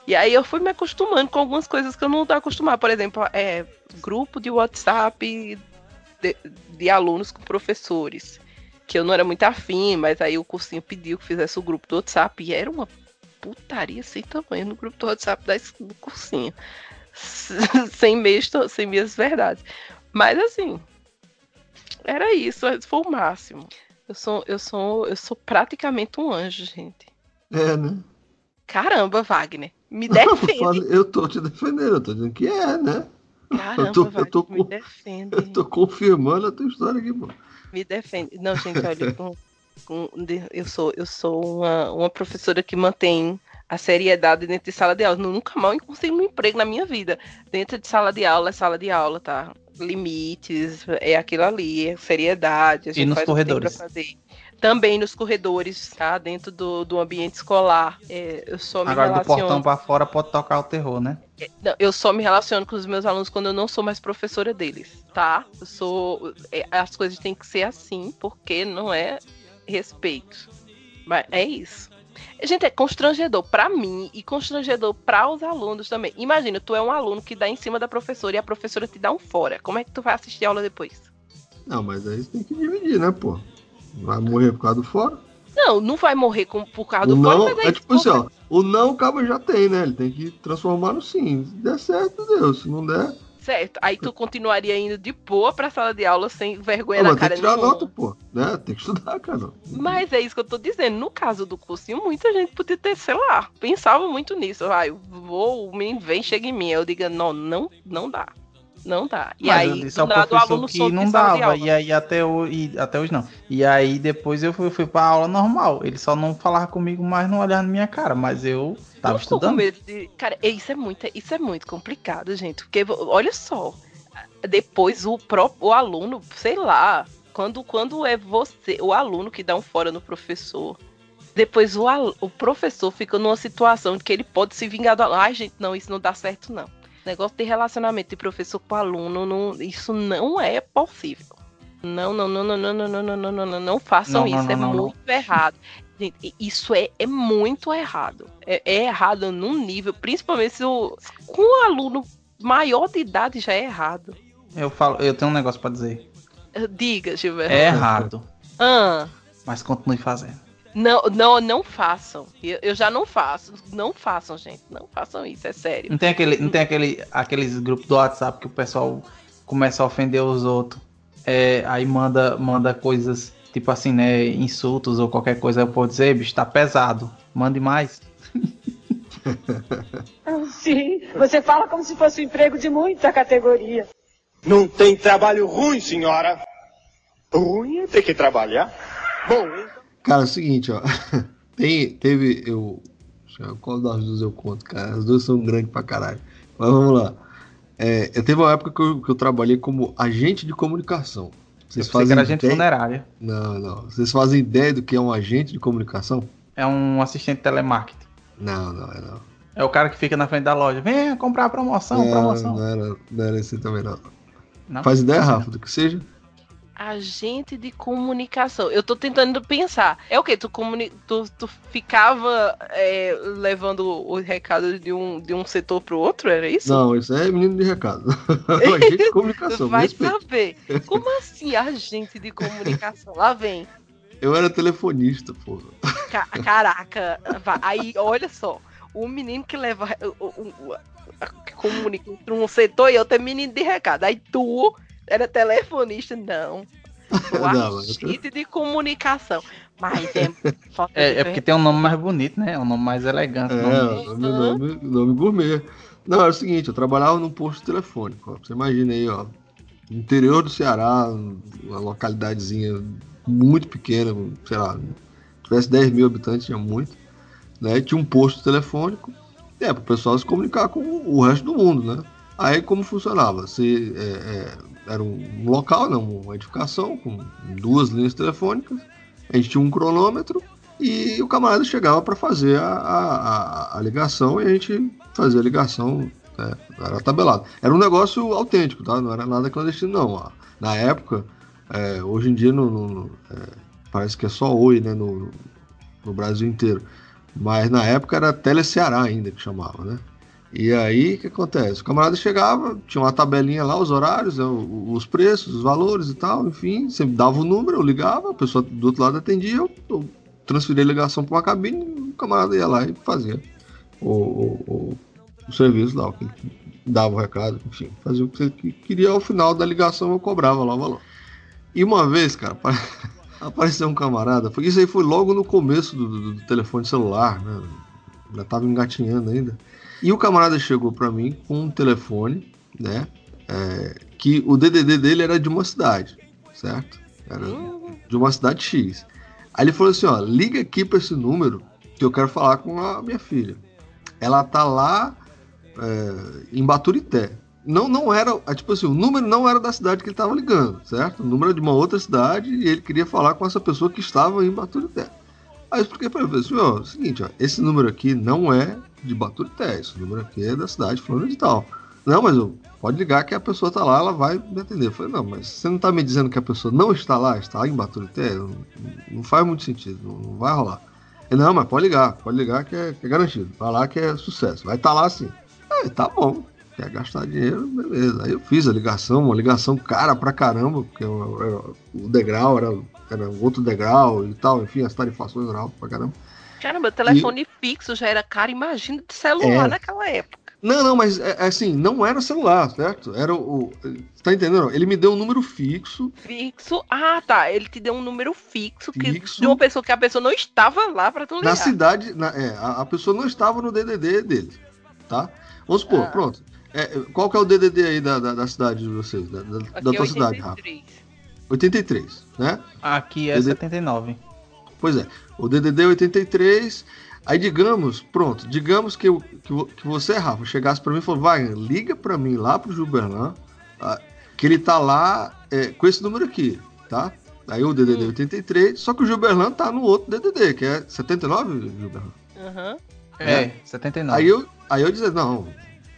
E aí eu fui me acostumando com algumas coisas que eu não estava acostumada. Por exemplo, é, grupo de WhatsApp de, de alunos com professores. Que eu não era muito afim, mas aí o cursinho pediu que fizesse o grupo do WhatsApp. E era uma putaria sem tamanho no grupo do WhatsApp da, do cursinho. sem, meias, sem minhas verdades. Mas assim, era isso, foi o máximo. Eu sou, eu sou, eu sou praticamente um anjo, gente. É, né? Caramba, Wagner. Me Eu defende. Eu tô te defendendo, eu tô dizendo que é, né? Caramba, eu tô- eu Wagner, tô me defende. Eu tô confirmando a tua história aqui, pô. Me defende. Não, gente, olha, eu sou, eu sou uma, uma professora que mantém a seriedade dentro de sala de aula. Nunca mal consigo um emprego na minha vida. Dentro de sala de aula é sala de aula, tá? Limites, é aquilo ali, é seriedade. A gente nos corredores? fazer. Também nos corredores, tá? Dentro do, do ambiente escolar. É, eu só me Agora do relaciono. portão pra fora pode tocar o terror, né? Não, eu só me relaciono com os meus alunos quando eu não sou mais professora deles, tá? Eu sou. é, As coisas têm que ser assim, porque não é respeito. Mas é isso. Gente, é constrangedor pra mim e constrangedor pra os alunos também. Imagina, tu é um aluno que dá em cima da professora e a professora te dá um fora. Como é que tu vai assistir a aula depois? Não, mas aí você tem que dividir, né, pô? Vai morrer por causa do fora. Não, não vai morrer com, por causa do fora, não, mas é é tipo assim, ó. O não o cabo já tem, né? Ele tem que transformar no sim. Se der certo, deu. Se não der, Certo. Aí tu continuaria indo de boa pra sala de aula sem vergonha ah, na mas tem cara que tirar nenhuma. nota, pô. Né? Tem que estudar, cara. Mas é isso que eu tô dizendo. No caso do cursinho, muita gente podia ter, sei lá, pensava muito nisso. Ah, eu vou, o menino vem, chega em mim. Eu digo, não, não, não dá. Não dá. E Mas aí, eu disse do ao professor aluno que não dava, e aí até, o, e até hoje não. E aí depois eu fui, fui pra aula normal. Ele só não falava comigo mais, não olhava na minha cara, mas eu tava Não ficou com estudando. medo de... Cara, isso é muito, isso é muito complicado, gente. Porque, olha só, depois o próprio o aluno, sei lá, quando, quando é você, o aluno que dá um fora no professor, depois o, o professor fica numa situação de que ele pode se vingar do aluno. Ai, gente, não, isso não dá certo, não. Negócio de relacionamento de professor com aluno, não, isso não é possível. Não, não, não, não, não, não, não, não, não, não, não, não façam Não, isso, não, é não, não. muito errado. Gente, isso é, é muito errado. É, é errado num nível, principalmente se o, com um aluno maior de idade já é errado. Eu falo, eu tenho um negócio pra dizer. Diga, Gilberto. É errado, Ah, mas continue fazendo. Não, não, não façam. Eu, eu já não faço. Não façam, gente. Não façam isso, é sério. Não tem aquele, não tem aquele, aqueles grupos do WhatsApp que o pessoal começa a ofender os outros. É, aí manda, manda coisas tipo assim, né? Insultos ou qualquer coisa. Eu posso dizer, bicho, tá pesado. Mande mais. Sim, você fala como se fosse um emprego de muita categoria. Não tem trabalho ruim, senhora. Ruim é ter que trabalhar. Bom, então... Cara, é o seguinte, ó. Tem, teve. Eu. Qual das duas eu conto, cara? As duas são grandes pra caralho. Mas vamos lá. É, eu teve uma época que eu, que eu trabalhei como agente de comunicação. Vocês Eu pensei que era gente ideia... funerária. Não, não. Vocês fazem ideia do que é um agente de comunicação? É um assistente de telemarketing. Não, não, é não. É o cara que fica na frente da loja. Venha comprar promoção, não, promoção. não era, não era esse também, não. Não? Faz ideia, Rafa, do que seja? Agente de comunicação. Eu tô tentando pensar. É o quê? Tu, comuni... tu, tu ficava é, levando os recados de um, de um setor pro outro? Era isso? Não, isso é menino de recado. o agente de comunicação, Vai saber. Como assim, agente de comunicação? Lá vem. Eu era telefonista, porra. Ca- Caraca. Aí, olha só. O menino que leva. O, o- o- que comunica entre um setor e outro é menino de recado. Aí tu era telefonista? Não. O agente de comunicação. Mas é. É, é porque tem um nome mais bonito, né? É um nome mais elegante. É, nome- o meu nome, nome gourmet. Não, é o seguinte, eu trabalhava num posto telefônico. Ó. Você imagina aí, ó. no Interior do Ceará, uma localidadezinha muito pequena, sei lá, se tivesse 10 mil habitantes, tinha muito. Né? Tinha um posto telefônico, é, para o pessoal se comunicar com o resto do mundo, né? Aí como funcionava? Você, é, é, era um local, não, uma edificação com duas linhas telefônicas. A gente tinha um cronômetro e o camarada chegava para fazer a, a, a- ligação e a gente fazia a ligação, né, era tabelado. Era um negócio autêntico, tá? Não era nada clandestino, não. Na época, é, hoje em dia no, no- é, parece que é só Oi, né, no, no Brasil inteiro. Mas na época era Teleceará ainda que chamava, né? E aí, o que acontece? O camarada chegava, tinha uma tabelinha lá, os horários, né, os preços, os valores e tal, enfim, você dava o número, eu ligava, a pessoa do outro lado atendia, eu, transferia a ligação para uma cabine, o camarada ia lá e fazia o, o, o- o serviço lá, dava o recado, enfim, fazia o que você que- queria, ao final da ligação eu cobrava lá o valor. E uma vez, cara, apareceu um camarada, isso aí foi logo no começo do, do- do telefone celular, né? ainda tava engatinhando ainda. E o camarada chegou para mim com um telefone, né? É, que o DDD dele era de uma cidade, certo? Era de uma cidade X. Aí ele falou assim, ó, liga aqui para esse número que eu quero falar com a minha filha. Ela tá lá é, em Baturité. Não, não era, é, tipo assim, o número não era da cidade que ele estava ligando, certo? O número era de uma outra cidade e ele queria falar com essa pessoa que estava em Baturité. Aí eu expliquei para ele, falei assim, ó, é seguinte, ó, esse número aqui não é de Baturité, esse número aqui é da cidade fulano de tal. Não, mas eu, pode ligar que a pessoa tá lá, ela vai me atender. Eu falei, não, mas você não tá me dizendo que a pessoa não está lá, está em Baturité? Não, não faz muito sentido, não, não vai rolar. Ele, não, mas pode ligar, pode ligar que é, que é garantido. Vai lá que é sucesso. Vai estar tá lá sim. Tá bom. Quer gastar dinheiro, beleza. Aí eu fiz a ligação, uma ligação cara pra caramba, porque eu, eu, o degrau era, era outro degrau e tal, enfim, as tarifações eram altas pra caramba. Caramba, telefone e... fixo já era caro, imagina de celular é... naquela época. Não, não, mas é, é, assim, não era celular, certo? Era o. Tá entendendo? Ele me deu um número fixo. Fixo? Ah, tá. Ele te deu um número fixo, fixo que, de uma pessoa que a pessoa não estava lá para tu ligar. Na cidade, na, é, a, a, pessoa não estava no DDD dele, tá? Vamos supor, ah. pronto. É, qual que é o DDD aí da, da, da cidade de vocês? Da, da, da tua 83. cidade, Rafa? 83, né? Aqui é DD... 79. Pois é. O DDD 83 Aí digamos, pronto, digamos que, eu, que, que você, Rafa, chegasse para mim e falou, vai, liga para mim lá pro Gilberlan, tá? que ele tá lá é, com esse número aqui, tá? Aí o DDD 83, só que o Gilberlan tá no outro DDD, que é 79, Gilberlan? Uhum. É, é, 79. Aí eu, aí eu dizer, não,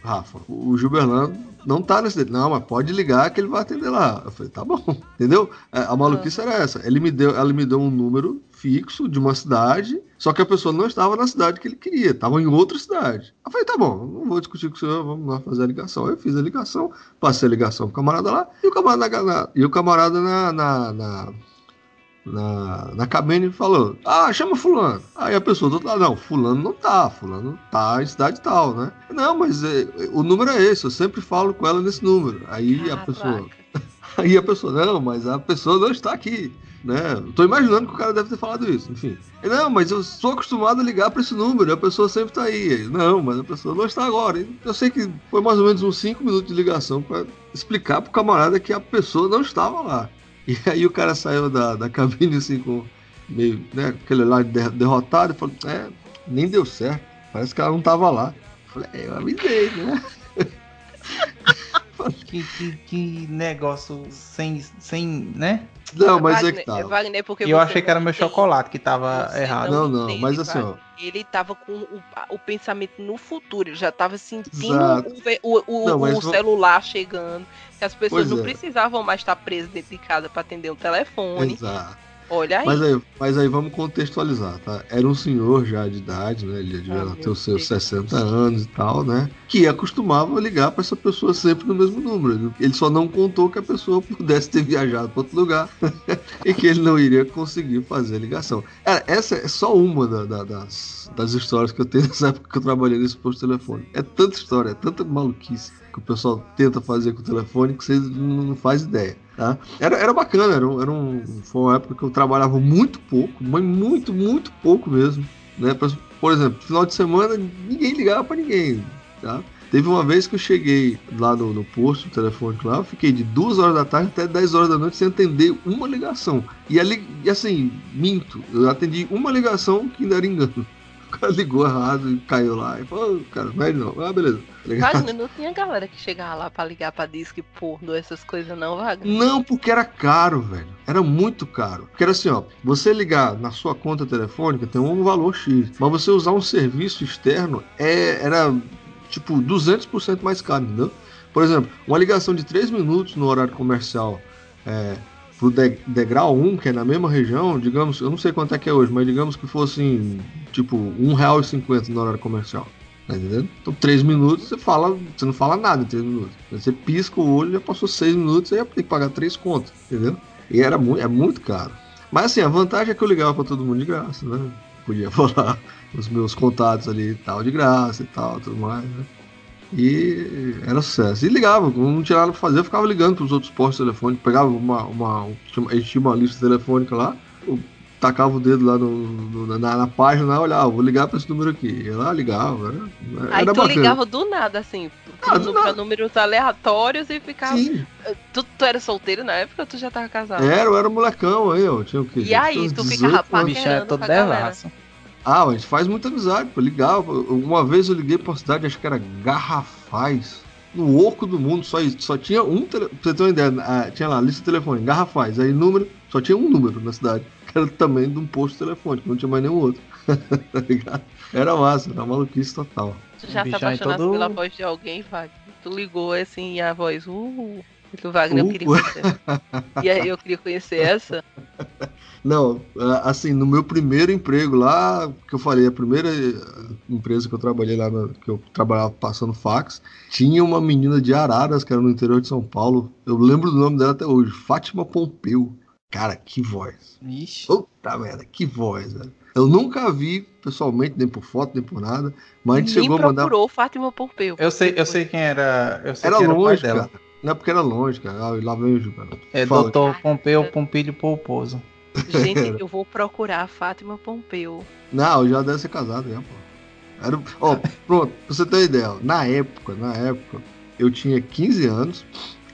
Rafa, o Gilberlan não tá nesse DDD. Não, mas pode ligar que ele vai atender lá. Eu falei, tá bom, entendeu? É, a maluquice uhum. era essa. Ele me deu, ela me deu um número fixo de uma cidade, só que a pessoa não estava na cidade que ele queria, estava em outra cidade. Eu falei, tá bom, não vou discutir com o senhor, vamos lá fazer a ligação. Eu fiz a ligação, passei a ligação pro camarada lá, e o camarada na, e o camarada na, na, na na, na cabine falou: Ah, chama Fulano. Aí a pessoa do outro lado: Não, Fulano não tá, Fulano tá em cidade tal, né? Não, mas é, o número é esse, eu sempre falo com ela nesse número. Aí ah, a pessoa. Aí a pessoa: Não, mas a pessoa não está aqui né? Tô imaginando que o cara deve ter falado isso, enfim. não, mas eu sou acostumado a ligar para esse número, a pessoa sempre tá aí. não, mas a pessoa não está agora. Eu sei que foi mais ou menos uns 5 minutos de ligação para explicar pro camarada que a pessoa não estava lá. E aí o cara saiu da, da cabine assim com meio, né, aquele lá derrotado e falou: "É, nem deu certo. Parece que ela não estava lá". Eu falei: é, "Eu avisei, né?" que, que, que negócio sem, sem, né? Não, mas Wagner, é que tá. Wagner, porque eu achei que era meu chocolate que tava errado. Não, não, entende, mas assim, ó. Ele tava com o, o, pensamento no futuro, ele já tava sentindo o, o, não, o celular chegando, que as pessoas pois não é. precisavam mais estar presas dentro de casa para atender o telefone. Exato. Olha aí. Mas aí, mas aí vamos contextualizar, tá? Era um senhor já de idade, né? Ele já devia ah, ter os seus 60 anos e tal, né? Que acostumava ligar para essa pessoa sempre no mesmo número. Ele só não contou que a pessoa pudesse ter viajado para outro lugar e que ele não iria conseguir fazer a ligação. Cara, essa é só uma da, da, das, das histórias que eu tenho nessa época que eu trabalhei nesse posto de telefone. É tanta história, é tanta maluquice que o pessoal tenta fazer com o telefone que vocês não fazem ideia. Tá? Era, era bacana, era, era um, foi uma época que eu trabalhava muito pouco, mas muito, muito pouco mesmo. Né? Por, por exemplo, final de semana ninguém ligava para ninguém. Tá? Teve uma vez que eu cheguei lá no, no posto telefônico lá, eu fiquei de 2 horas da tarde até 10 horas da noite sem atender uma ligação. E, ali, e assim, minto, eu atendi uma ligação que ainda era engano. Ligou errado e caiu lá. E falou, cara, é não. Ah, beleza. Wagner, não tinha galera que chegava lá pra ligar pra disque porno, essas coisas não, Wagner? Não, porque era caro, velho. Era muito caro. Porque era assim, ó, você ligar na sua conta telefônica tem um valor X, mas você usar um serviço externo é, era tipo 200% mais caro, entendeu? Por exemplo, uma ligação de 3 minutos no horário comercial é, pro degrau 1, que é na mesma região, digamos, eu não sei quanto é que é hoje, mas digamos que fosse tipo R$1,50 no horário comercial. Tá entendendo? Então, três minutos você fala, você não fala nada em três minutos. Você pisca o olho, já passou seis minutos, aí tem que pagar três contas, entendeu? E era muito, é muito caro. Mas assim, a vantagem é que eu ligava para todo mundo de graça, né? Podia falar os meus contatos ali e tal, de graça e tal, tudo mais, né? E era sucesso. E ligava, não tinha nada pra fazer, eu ficava ligando pros outros postos telefônicos, pegava uma. uma a gente tinha uma lista telefônica lá, tacava o dedo lá no, no- na, na página, olhava, vou ligar pra esse número aqui. E lá ligava, era, Aí era tu bacana. ligava do nada, assim, Ah, do pra nada. números aleatórios e ficava. Sim, Tu, tu era solteiro na época ou tu já tava casado? era, eu era molecão aí, ó. Tinha o quê? E aí, tu 18 ficava é paquerando todo com a galera. devasso. Ah, a gente faz muita amizade, pô. Ligava. Uma vez eu liguei pra uma cidade, acho que era Garrafais. No oco do mundo, só, isso. só tinha um. Tele... Pra você ter uma ideia, ah, tinha lá, lista de telefone, Garrafais. Aí número, só tinha um número na cidade. Que era também de um posto telefônico, não tinha mais nenhum outro. tá ligado? Era massa, era maluquice total. Tu já se aí apaixonasse todo- pela voz de alguém, Wagner? Tu ligou assim e a voz, uh, e tu, Wagner, eu Uh. queria conhecer. e aí eu queria conhecer essa. Não, ah, assim, no meu primeiro emprego lá, que eu falei, a primeira eh, empresa que eu trabalhei lá, que eu trabalhava passando fax, tinha uma menina de Araras, que era no interior de São Paulo. Eu lembro do nome dela até hoje, Fátima Pompeu. Cara, que voz. Ixi. Puta merda, que voz, velho. Eu nunca vi pessoalmente, nem por foto, nem por nada, mas a gente Nem chegou a mandar. procurou Fátima Pompeu. Eu sei, eu sei quem era. Eu sei Era quem era o pai dela. cara. Não é porque era longe, cara. Lá vem o Ju, cara. É Fala. doutor Pompeu Pompilho Pouposo. Gente, eu vou procurar a Fátima Pompeu. Não, já deve ser casado, já, pô. Era... Ó, pronto, pra você ter uma ideia, ó, na época, na época, eu tinha 15 anos,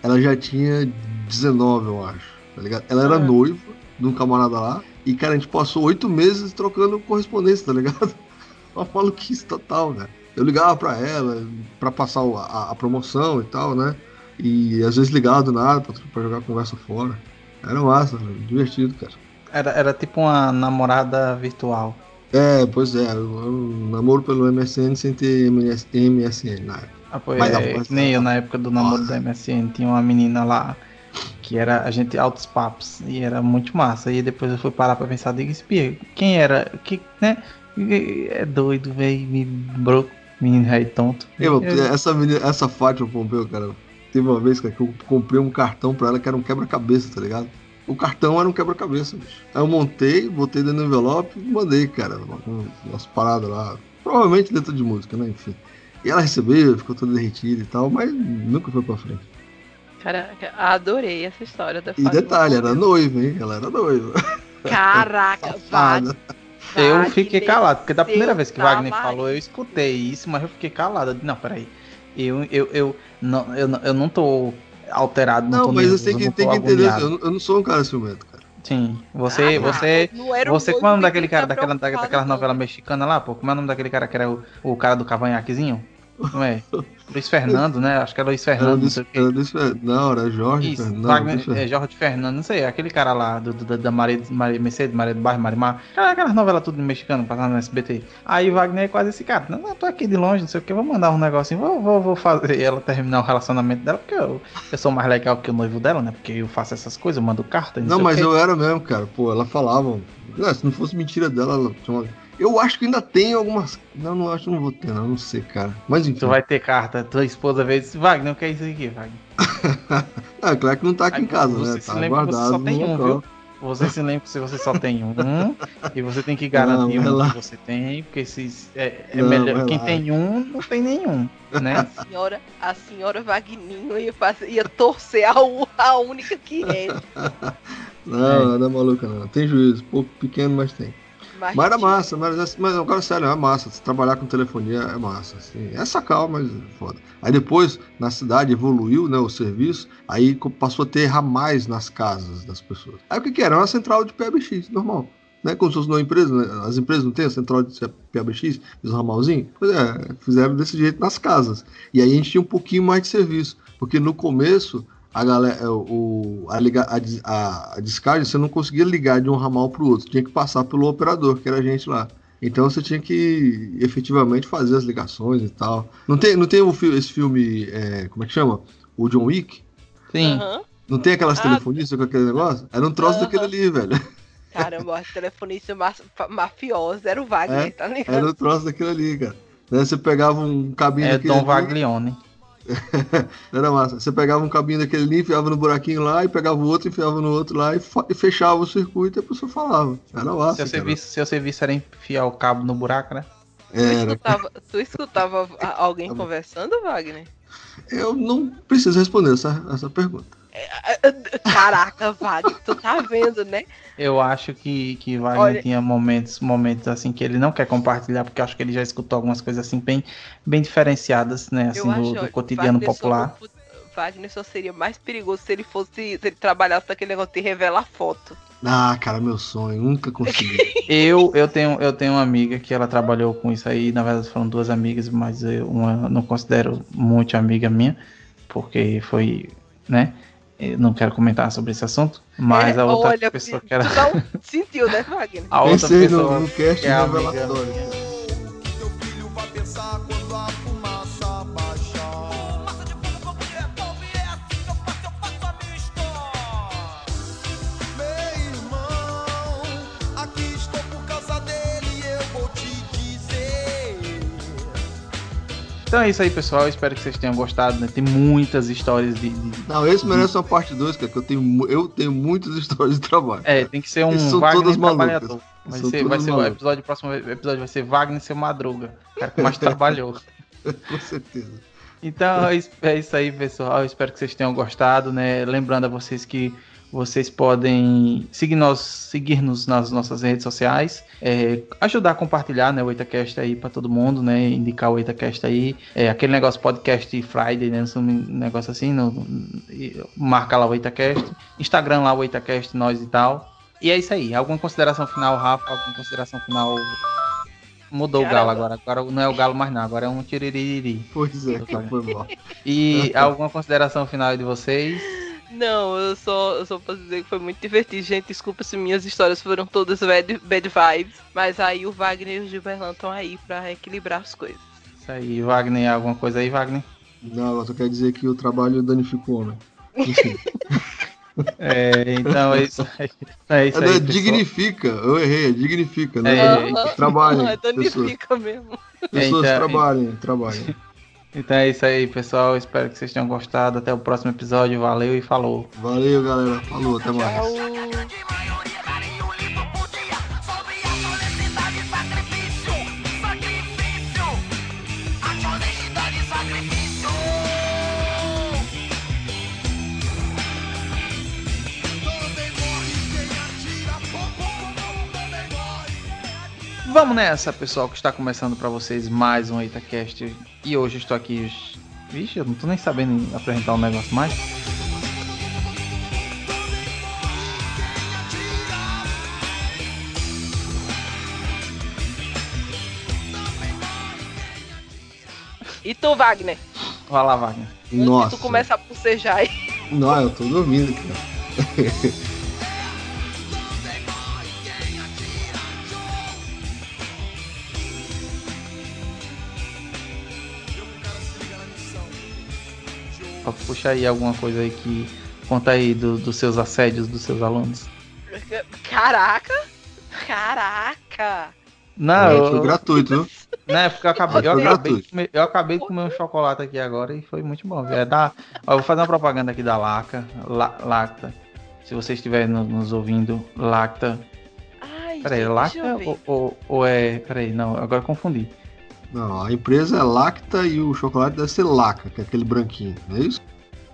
ela já tinha 19, eu acho, tá ligado? Ela era Ah. noiva de um camarada lá, e, cara, a gente passou oito meses trocando correspondência, tá ligado? Uma maluquice total, né? Eu ligava pra ela, pra passar a, a promoção e tal, né? E às vezes ligava do nada pra, pra jogar conversa fora. Era massa, né? divertido, cara. Era, era tipo uma namorada virtual. É, pois é, eu namoro pelo MSN sem ter MS, MSN na época. Ah, pô, Mas é, nem eu na época do namoro Nossa. da MSN, tinha uma menina lá que era a gente altos papos e era muito massa. E depois eu fui parar pra pensar, diga espia, quem era? Que, né? É doido, velho, me broco, menino rei tonto. Eu, Eu- essa, menina, essa Fátima Pompeu, cara, teve uma vez cara, que eu comprei um cartão pra ela que era um quebra-cabeça, tá ligado? O cartão era um quebra-cabeça, bicho. Aí eu montei, botei dentro do envelope e mandei, cara, com umas paradas lá. Provavelmente letra de música, né? Enfim. E ela recebeu, ficou toda derretida e tal, mas nunca foi pra frente. Caraca, adorei essa história da E detalhe, era Pompeu. noiva, hein? Ela era noiva. Caraca, Safada. Eu Wagner, fiquei calado, porque da primeira vez que Wagner tamanho. falou, eu escutei isso, mas eu fiquei calado. Não, peraí. Eu, eu, eu, não, eu, eu não tô alterado, não, Não, tô mas nervoso, você tem que, tem que entender, eu, não- eu não sou um cara ciumento, cara. Sim, você, Ah, você, você, como é o nome que daquele cara, fica daquela, daquela novela mexicana lá, pô? Como é o nome daquele cara que era o, o cara do cavanhaquezinho? Não é? Luiz Fernando, né? Acho que é Luiz Fernando, não Luiz- sei o quê. era Luiz Fer- Não, era Jorge Isso, Fernando. Wagner, é, Jorge Fernando, não sei, aquele cara lá do, do- da Maria, Maria Mercedes, Maria do Bairro, Marimar, aquela- aquelas novelas tudo mexicano, passando no SBT. Aí Wagner é quase esse cara, não, eu tô aqui de longe, não sei o que, vou mandar um negocinho, vou, vou, vou fazer ela terminar o relacionamento dela, porque eu, eu sou mais legal que o noivo dela, né? Porque eu faço essas coisas, eu mando carta, não, Não, mas eu era mesmo, cara. Pô, ela falava. Não, se não fosse mentira dela, ela tinha uma... Eu acho que ainda tem algumas. Não, não acho que não vou ter, não, não sei, cara. Mas enfim. Tu vai ter carta, tua esposa e disse, Wagner, o que é isso aqui, Wagner? Ah, claro que não tá aqui Aí em casa, você né? se Tá lembra que você guardado só tem no um, local. viu? Você se lembra que você só tem um e você tem que garantir Não, um relaxa. que você tem, porque se é, é Não, melhor. Quem relaxa. tem um, não tem nenhum, né? A senhora, a senhora Vagninho ia, fazer, ia torcer a, a única que é. Não, não é maluca, não. Tem juízo. Pouco pequeno, mas tem. Mas, Mas era massa, mas, mas agora sério, é massa. Trabalhar com telefonia é massa. Assim. É sacal, mas foda. Aí depois, na cidade, evoluiu né, o serviço, aí passou a ter ramais nas casas das pessoas. Aí o que, que era? Era uma central de PBX, normal. Né? Como se fosse numa empresa, né? as empresas não têm a central de PBX, os ramalzinhos? Pois é, fizeram desse jeito nas casas. E aí a gente tinha um pouquinho mais de serviço. Porque no começo, a galera, o, a, liga, a, a, a descarga, você não conseguia ligar de um ramal para o outro, tinha que passar pelo operador, que era a gente lá. Então você tinha que efetivamente fazer as ligações e tal. Não tem, não tem o, esse filme, é, como é que chama? O John Wick? Sim. Aham. Não tem aquelas Ah, telefonistas com aquele negócio? Era um troço Aham. daquele ali, velho. Caramba, telefonista ma- mafiosa era o Wagner, É, tá ligado? Era um troço daquele ali, cara. Né, Você pegava um cabinho É daquele Dom ali, Vaglione. Era massa. Você pegava um cabinho daquele ali, enfiava no buraquinho lá, e pegava o outro, enfiava no outro lá, e, e fechava o circuito e a pessoa falava. Era massa. Seu cara. serviço, seu serviço era enfiar o cabo no buraco, né? Tu Era. escutava, tu escutava alguém conversando, Wagner? Eu não preciso responder essa, essa pergunta. Caraca, Wagner, tu tá vendo, né? Eu acho que, que Wagner Olha- tinha momentos, momentos assim que ele não quer compartilhar, porque eu acho que ele já escutou algumas coisas assim bem, bem diferenciadas, né? Assim, do, do cotidiano Wagner só popular. não- Wagner só seria mais perigoso se ele fosse. Se ele trabalhasse naquele negócio de revelar foto. Ah, cara, meu sonho, nunca consegui. Eu, eu, tenho, eu tenho uma amiga que ela trabalhou com isso aí, na verdade foram duas amigas, mas eu uma não considero muito amiga minha, porque foi, né? Eu não quero comentar sobre esse assunto, mas É, a outra olha, pessoa que era. não sentiu, né, Wagner? A outra Pensei pessoa no, no cast que é revelatório. Então é isso aí, pessoal. Eu espero que vocês tenham gostado. Né? Tem muitas histórias de. de- Não, esse merece uma parte 2, cara, que eu tenho, eu tenho muitas histórias de trabalho. É, tem que ser um são Wagner todas malucas. Vai São ser, vai ser o episódio, o próximo episódio vai ser Wagner seu Madruga. O cara que mais trabalhou. Com certeza. Então é isso- é isso aí, pessoal. Eu espero que vocês tenham gostado, né? Lembrando a vocês que vocês podem seguir nós, seguir-nos nas nossas redes sociais, é, ajudar a compartilhar né, o EitaCast aí para todo mundo, né? Indicar o EitaCast aí. É, aquele negócio podcast Friday, né? Um negócio assim, no, marca lá o EitaCast. Instagram lá o EitaCast, nós e tal. E é isso aí. Alguma consideração final, Rafa? Alguma consideração final? Mudou o Caramba. galo agora. Agora não é o galo mais não, agora é um tiririri. Pois é, foi mal. E alguma consideração final de vocês? Não, eu só, eu só posso dizer que foi muito divertido, gente. Desculpa se minhas histórias foram todas bad, bad vibes. Mas aí o Wagner e o Gilberlan estão aí pra equilibrar as coisas. Isso aí, Wagner, alguma coisa aí, Wagner? Não, eu só quero dizer que o trabalho danifica o homem. Enfim. É, então é isso aí. É isso É, aí, né, pessoal. dignifica, eu errei, é dignifica, né? É, Aham. Trabalhem, Ah, pessoas, danifica mesmo. pessoas Então, trabalhem, trabalhem. Então é isso aí, pessoal. Espero que vocês tenham gostado. Até o próximo episódio. Valeu e falou. Valeu, galera. Falou, até mais. Tchau. Vamos nessa, pessoal, que está começando para vocês mais um EitaCast. E hoje eu estou aqui. Vixe, eu não tô nem sabendo apresentar um negócio mais. E tu, Wagner? Vai lá, Wagner. Antes Nossa. tu começa a bocejar aí. Não, eu tô dormindo, cara. Puxa aí alguma coisa aí que. Conta aí do- dos seus assédios dos seus alunos. Caraca! Caraca! Não, É, eu, foi gratuito, viu? Não, é porque eu acabei, eu, acabei de comer, eu acabei de comer um chocolate aqui agora e foi muito bom. É da, ó, eu vou fazer uma propaganda aqui da Laca, La- Lacta. Se você estiver no- nos ouvindo, Lacta. Ai, Peraí, Lacta ou, ou, ou é. Peraí, não, agora eu confundi. Não, a empresa é Lacta e o chocolate deve ser Laca, que é aquele branquinho, não é isso?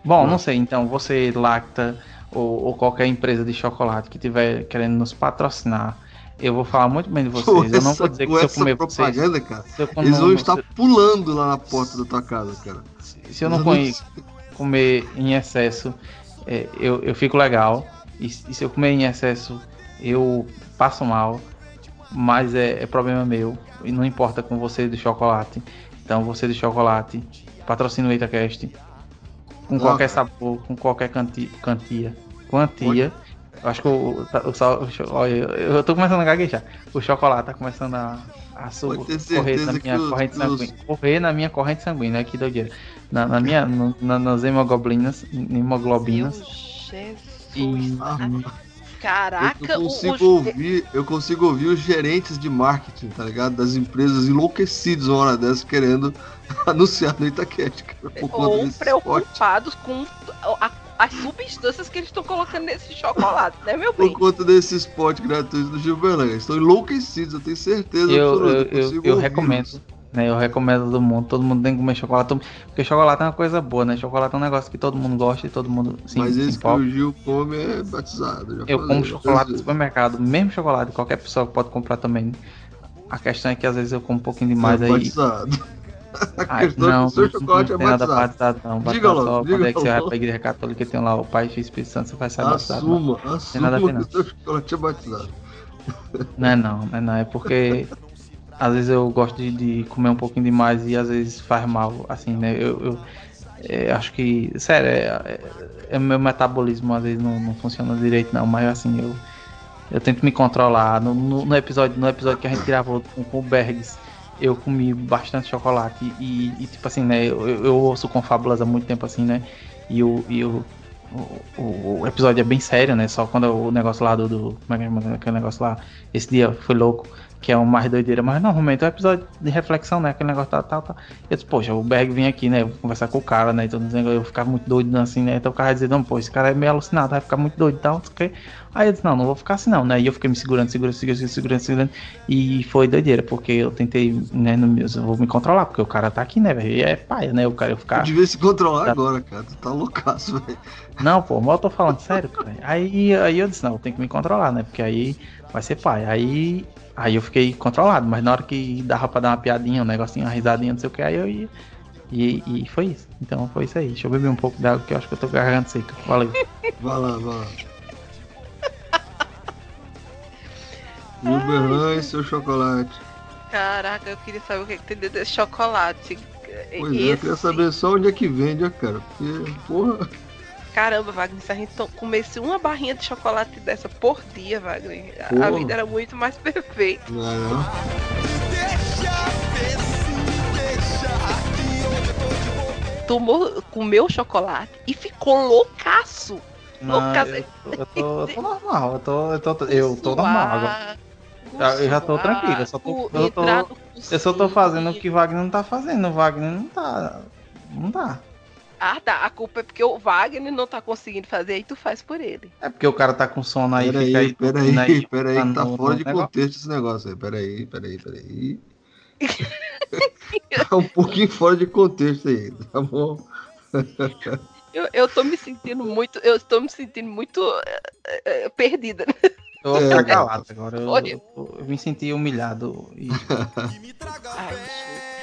Bom, Não. não sei, então, você, Lacta, ou, ou qualquer empresa de chocolate que estiver querendo nos patrocinar, eu vou falar muito bem de vocês. eu não vou dizer que se eu comer vocês. propaganda, cara, Se eu, eles vão estar pulando lá na porta da tua casa, cara. se, se eu não comer, comer em excesso, é, eu, eu fico legal. E, e se eu comer em excesso, eu passo mal. Mas é, é problema meu. E não importa com você de chocolate. Então, você de chocolate, patrocina o EitaCast. Com qualquer cara. sabor, com qualquer canti, cantia. Quantia. Eu acho que o, o, olha, eu, eu tô começando a gaguejar. O chocolate tá começando a, a su- correr na minha corrente os- sanguínea. Correr na minha corrente sanguínea, que doideira. Na, na minha, no- na- nas hemoglobinas, hemoglobinas. Jesus. E, Ah, Caraca, eu consigo o- ouvir, eu consigo ouvir os gerentes de marketing, tá ligado? Das empresas enlouquecidos uma hora dessa querendo anunciar no Itaquete, cara, por conta ou preocupados com a- as substâncias que eles estão colocando nesse chocolate, né, meu bem? Por conta desse spot gratuito do. Eles estão enlouquecidos, eu tenho certeza eu, eu, eu, eu ouvi-los. recomendo. Né? Eu recomendo todo mundo, todo mundo tem que comer chocolate, porque chocolate é uma coisa boa, né? Chocolate é um negócio que todo mundo gosta e todo mundo se, Mas se esse que o Gil come é batizado. Eu falei, como chocolate no supermercado, mesmo chocolate, qualquer pessoa pode comprar também. A questão é que às vezes eu como um pouquinho demais é aí. batizado. A Ai, é não, que o seu chocolate não é tem nada batizado. batizado, não. Diga Batizado logo, só diga quando é que você vai pra igreja católica e tem lá o Pai, e Espírito Santo, você vai sair batizado. não. Assuma, Tem nada a ver, assuma não. que o seu chocolate é batizado. Não é não, não é não. É porque às vezes eu gosto de, de comer um pouquinho demais e às vezes faz mal, assim, né? Eu, eu, é, acho que, sério, é, é, é meu metabolismo às vezes não, não funciona direito não, mas assim, eu, eu tento me controlar. No, no, no episódio, no episódio que a gente gravou com, com o Bergs, eu comi bastante chocolate e, e, tipo assim, né? Eu, eu eu ouço Confábulas há muito tempo assim, né? E o, e o, o- o episódio é bem sério, né? Só quando o negócio lá do. do como é que é aquele negócio lá? Esse dia foi louco, que é um mais doideira, mas normalmente é um episódio de reflexão, né? Aquele negócio tal, tal, tal. Eu disse, poxa, o Berg vem aqui, né? Eu vou conversar com o cara, né? Então eu ficar muito doido assim, né? Então o cara vai dizer, não, pô, esse cara é meio alucinado, vai ficar muito doido e tal, não o. Aí eu disse, não, não vou ficar assim não, né? E eu fiquei me segurando, segurando, segurando, segurando, segurando. E foi doideira, porque eu tentei, né, no meu, eu vou me controlar, porque o cara tá aqui, né, velho? E é paia, né? O cara eu Tu ficar. devia se controlar Tá. agora, cara. Tu tá loucaço, velho. Não, pô, mas eu tô falando sério, cara. Aí, aí eu disse, não, eu tenho que me controlar, né? Porque aí vai ser pai. Aí, aí eu fiquei controlado, mas na hora que dava pra dar uma piadinha, um negocinho, uma risadinha, não sei o que, aí eu ia. E, e foi isso. Então foi isso aí. Deixa eu beber um pouco d'água que eu acho que eu tô garganta seca. Valeu. Vai lá, vai lá. E seu chocolate. Caraca, eu queria saber o que, é que tem dentro desse chocolate. Pois é, eu queria saber só onde é que vende, ó, cara. Porque, porra, Caramba, Wagner, se a gente comesse uma barrinha de chocolate dessa por dia, Wagner, a- a vida era muito mais perfeita. não. Tomou, comeu chocolate e ficou loucaço. Não, Louca- eu, tô- eu tô, eu tô normal, eu tô, eu tô, eu tô normal agora. Eu já tô suar, tranquilo, eu só tô- eu tô- Eu só tô fazendo o que Wagner não tá fazendo. O Wagner não tá. Não dá. Ah, tá. A culpa é porque o Wagner não tá conseguindo fazer, aí tu faz por ele. É porque o cara tá com sono aí, fica aí. Peraí, peraí, peraí, que tá no- fora no de negócio. contexto esse negócio aí. Peraí, peraí, peraí. tá um pouquinho fora de contexto aí, tá bom? Eu, eu tô me sentindo muito. Eu tô me sentindo muito eh, eh, perdida. Eu vou É, ficar cara. calado agora. Eu, Olha. eu- eu me senti humilhado. E, Ai,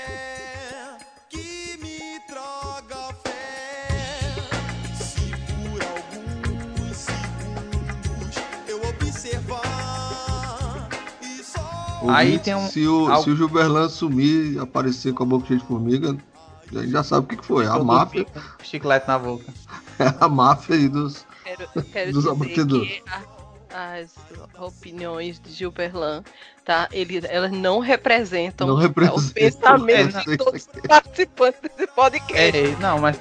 Aí tem um- Se o, algo- se o Gilberlan sumir e aparecer com a boca cheia de formiga, a gente já sabe o que, que foi. A máfia, chiclete na boca. a máfia aí dos. quero, quero Dos dizer abatedores. que a- as opiniões de Gilberlan, tá? Ele, elas não representam Não o representam. pensamento É, de todos os participantes desse podcast. É, não, mas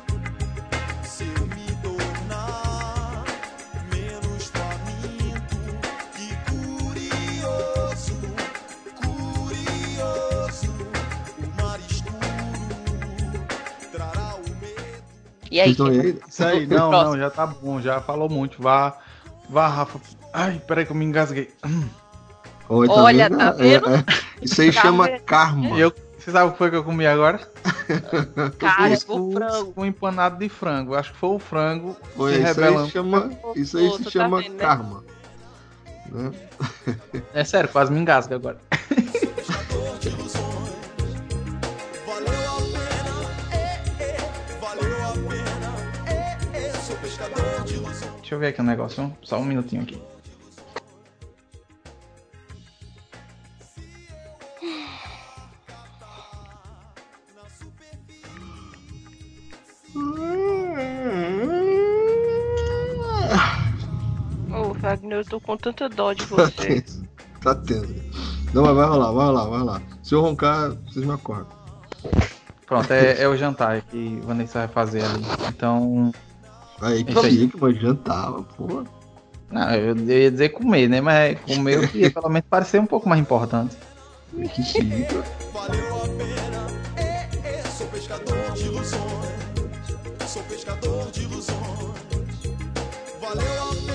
E aí, aí? isso aí, não, não, já tá bom, já falou muito. Vá, vá, Rafa. Ai, peraí que eu me engasguei. Olha, Olha, tá vendo? É, é. Isso aí Tá chama vendo? karma. Eu, você sabe o que foi que eu comi agora? Cuscuz o frango. com empanado de frango. Acho que foi o frango Foi, se isso revelando. aí chama, isso aí se tá chama vendo, né? karma. Né? É sério, quase me engasga agora. Deixa eu ver aqui um negócio, só um minutinho aqui. Ô, Wagner, eu tô com tanta dó de Tá você. Tá tenso. Não, mas vai rolar, vai rolar, vai rolar. Se eu roncar, vocês me acordam. Pronto, é, é o jantar que Vanessa vai fazer ali. Então. Aí, que Isso aí. chique, mas jantava, porra. Não, eu, eu ia dizer comer, né? Mas comer eu queria pelo menos parecer um pouco mais importante. Que chique. Valeu a pena, é, é, sou pescador de ilusões, sou pescador de ilusões. Valeu a pena,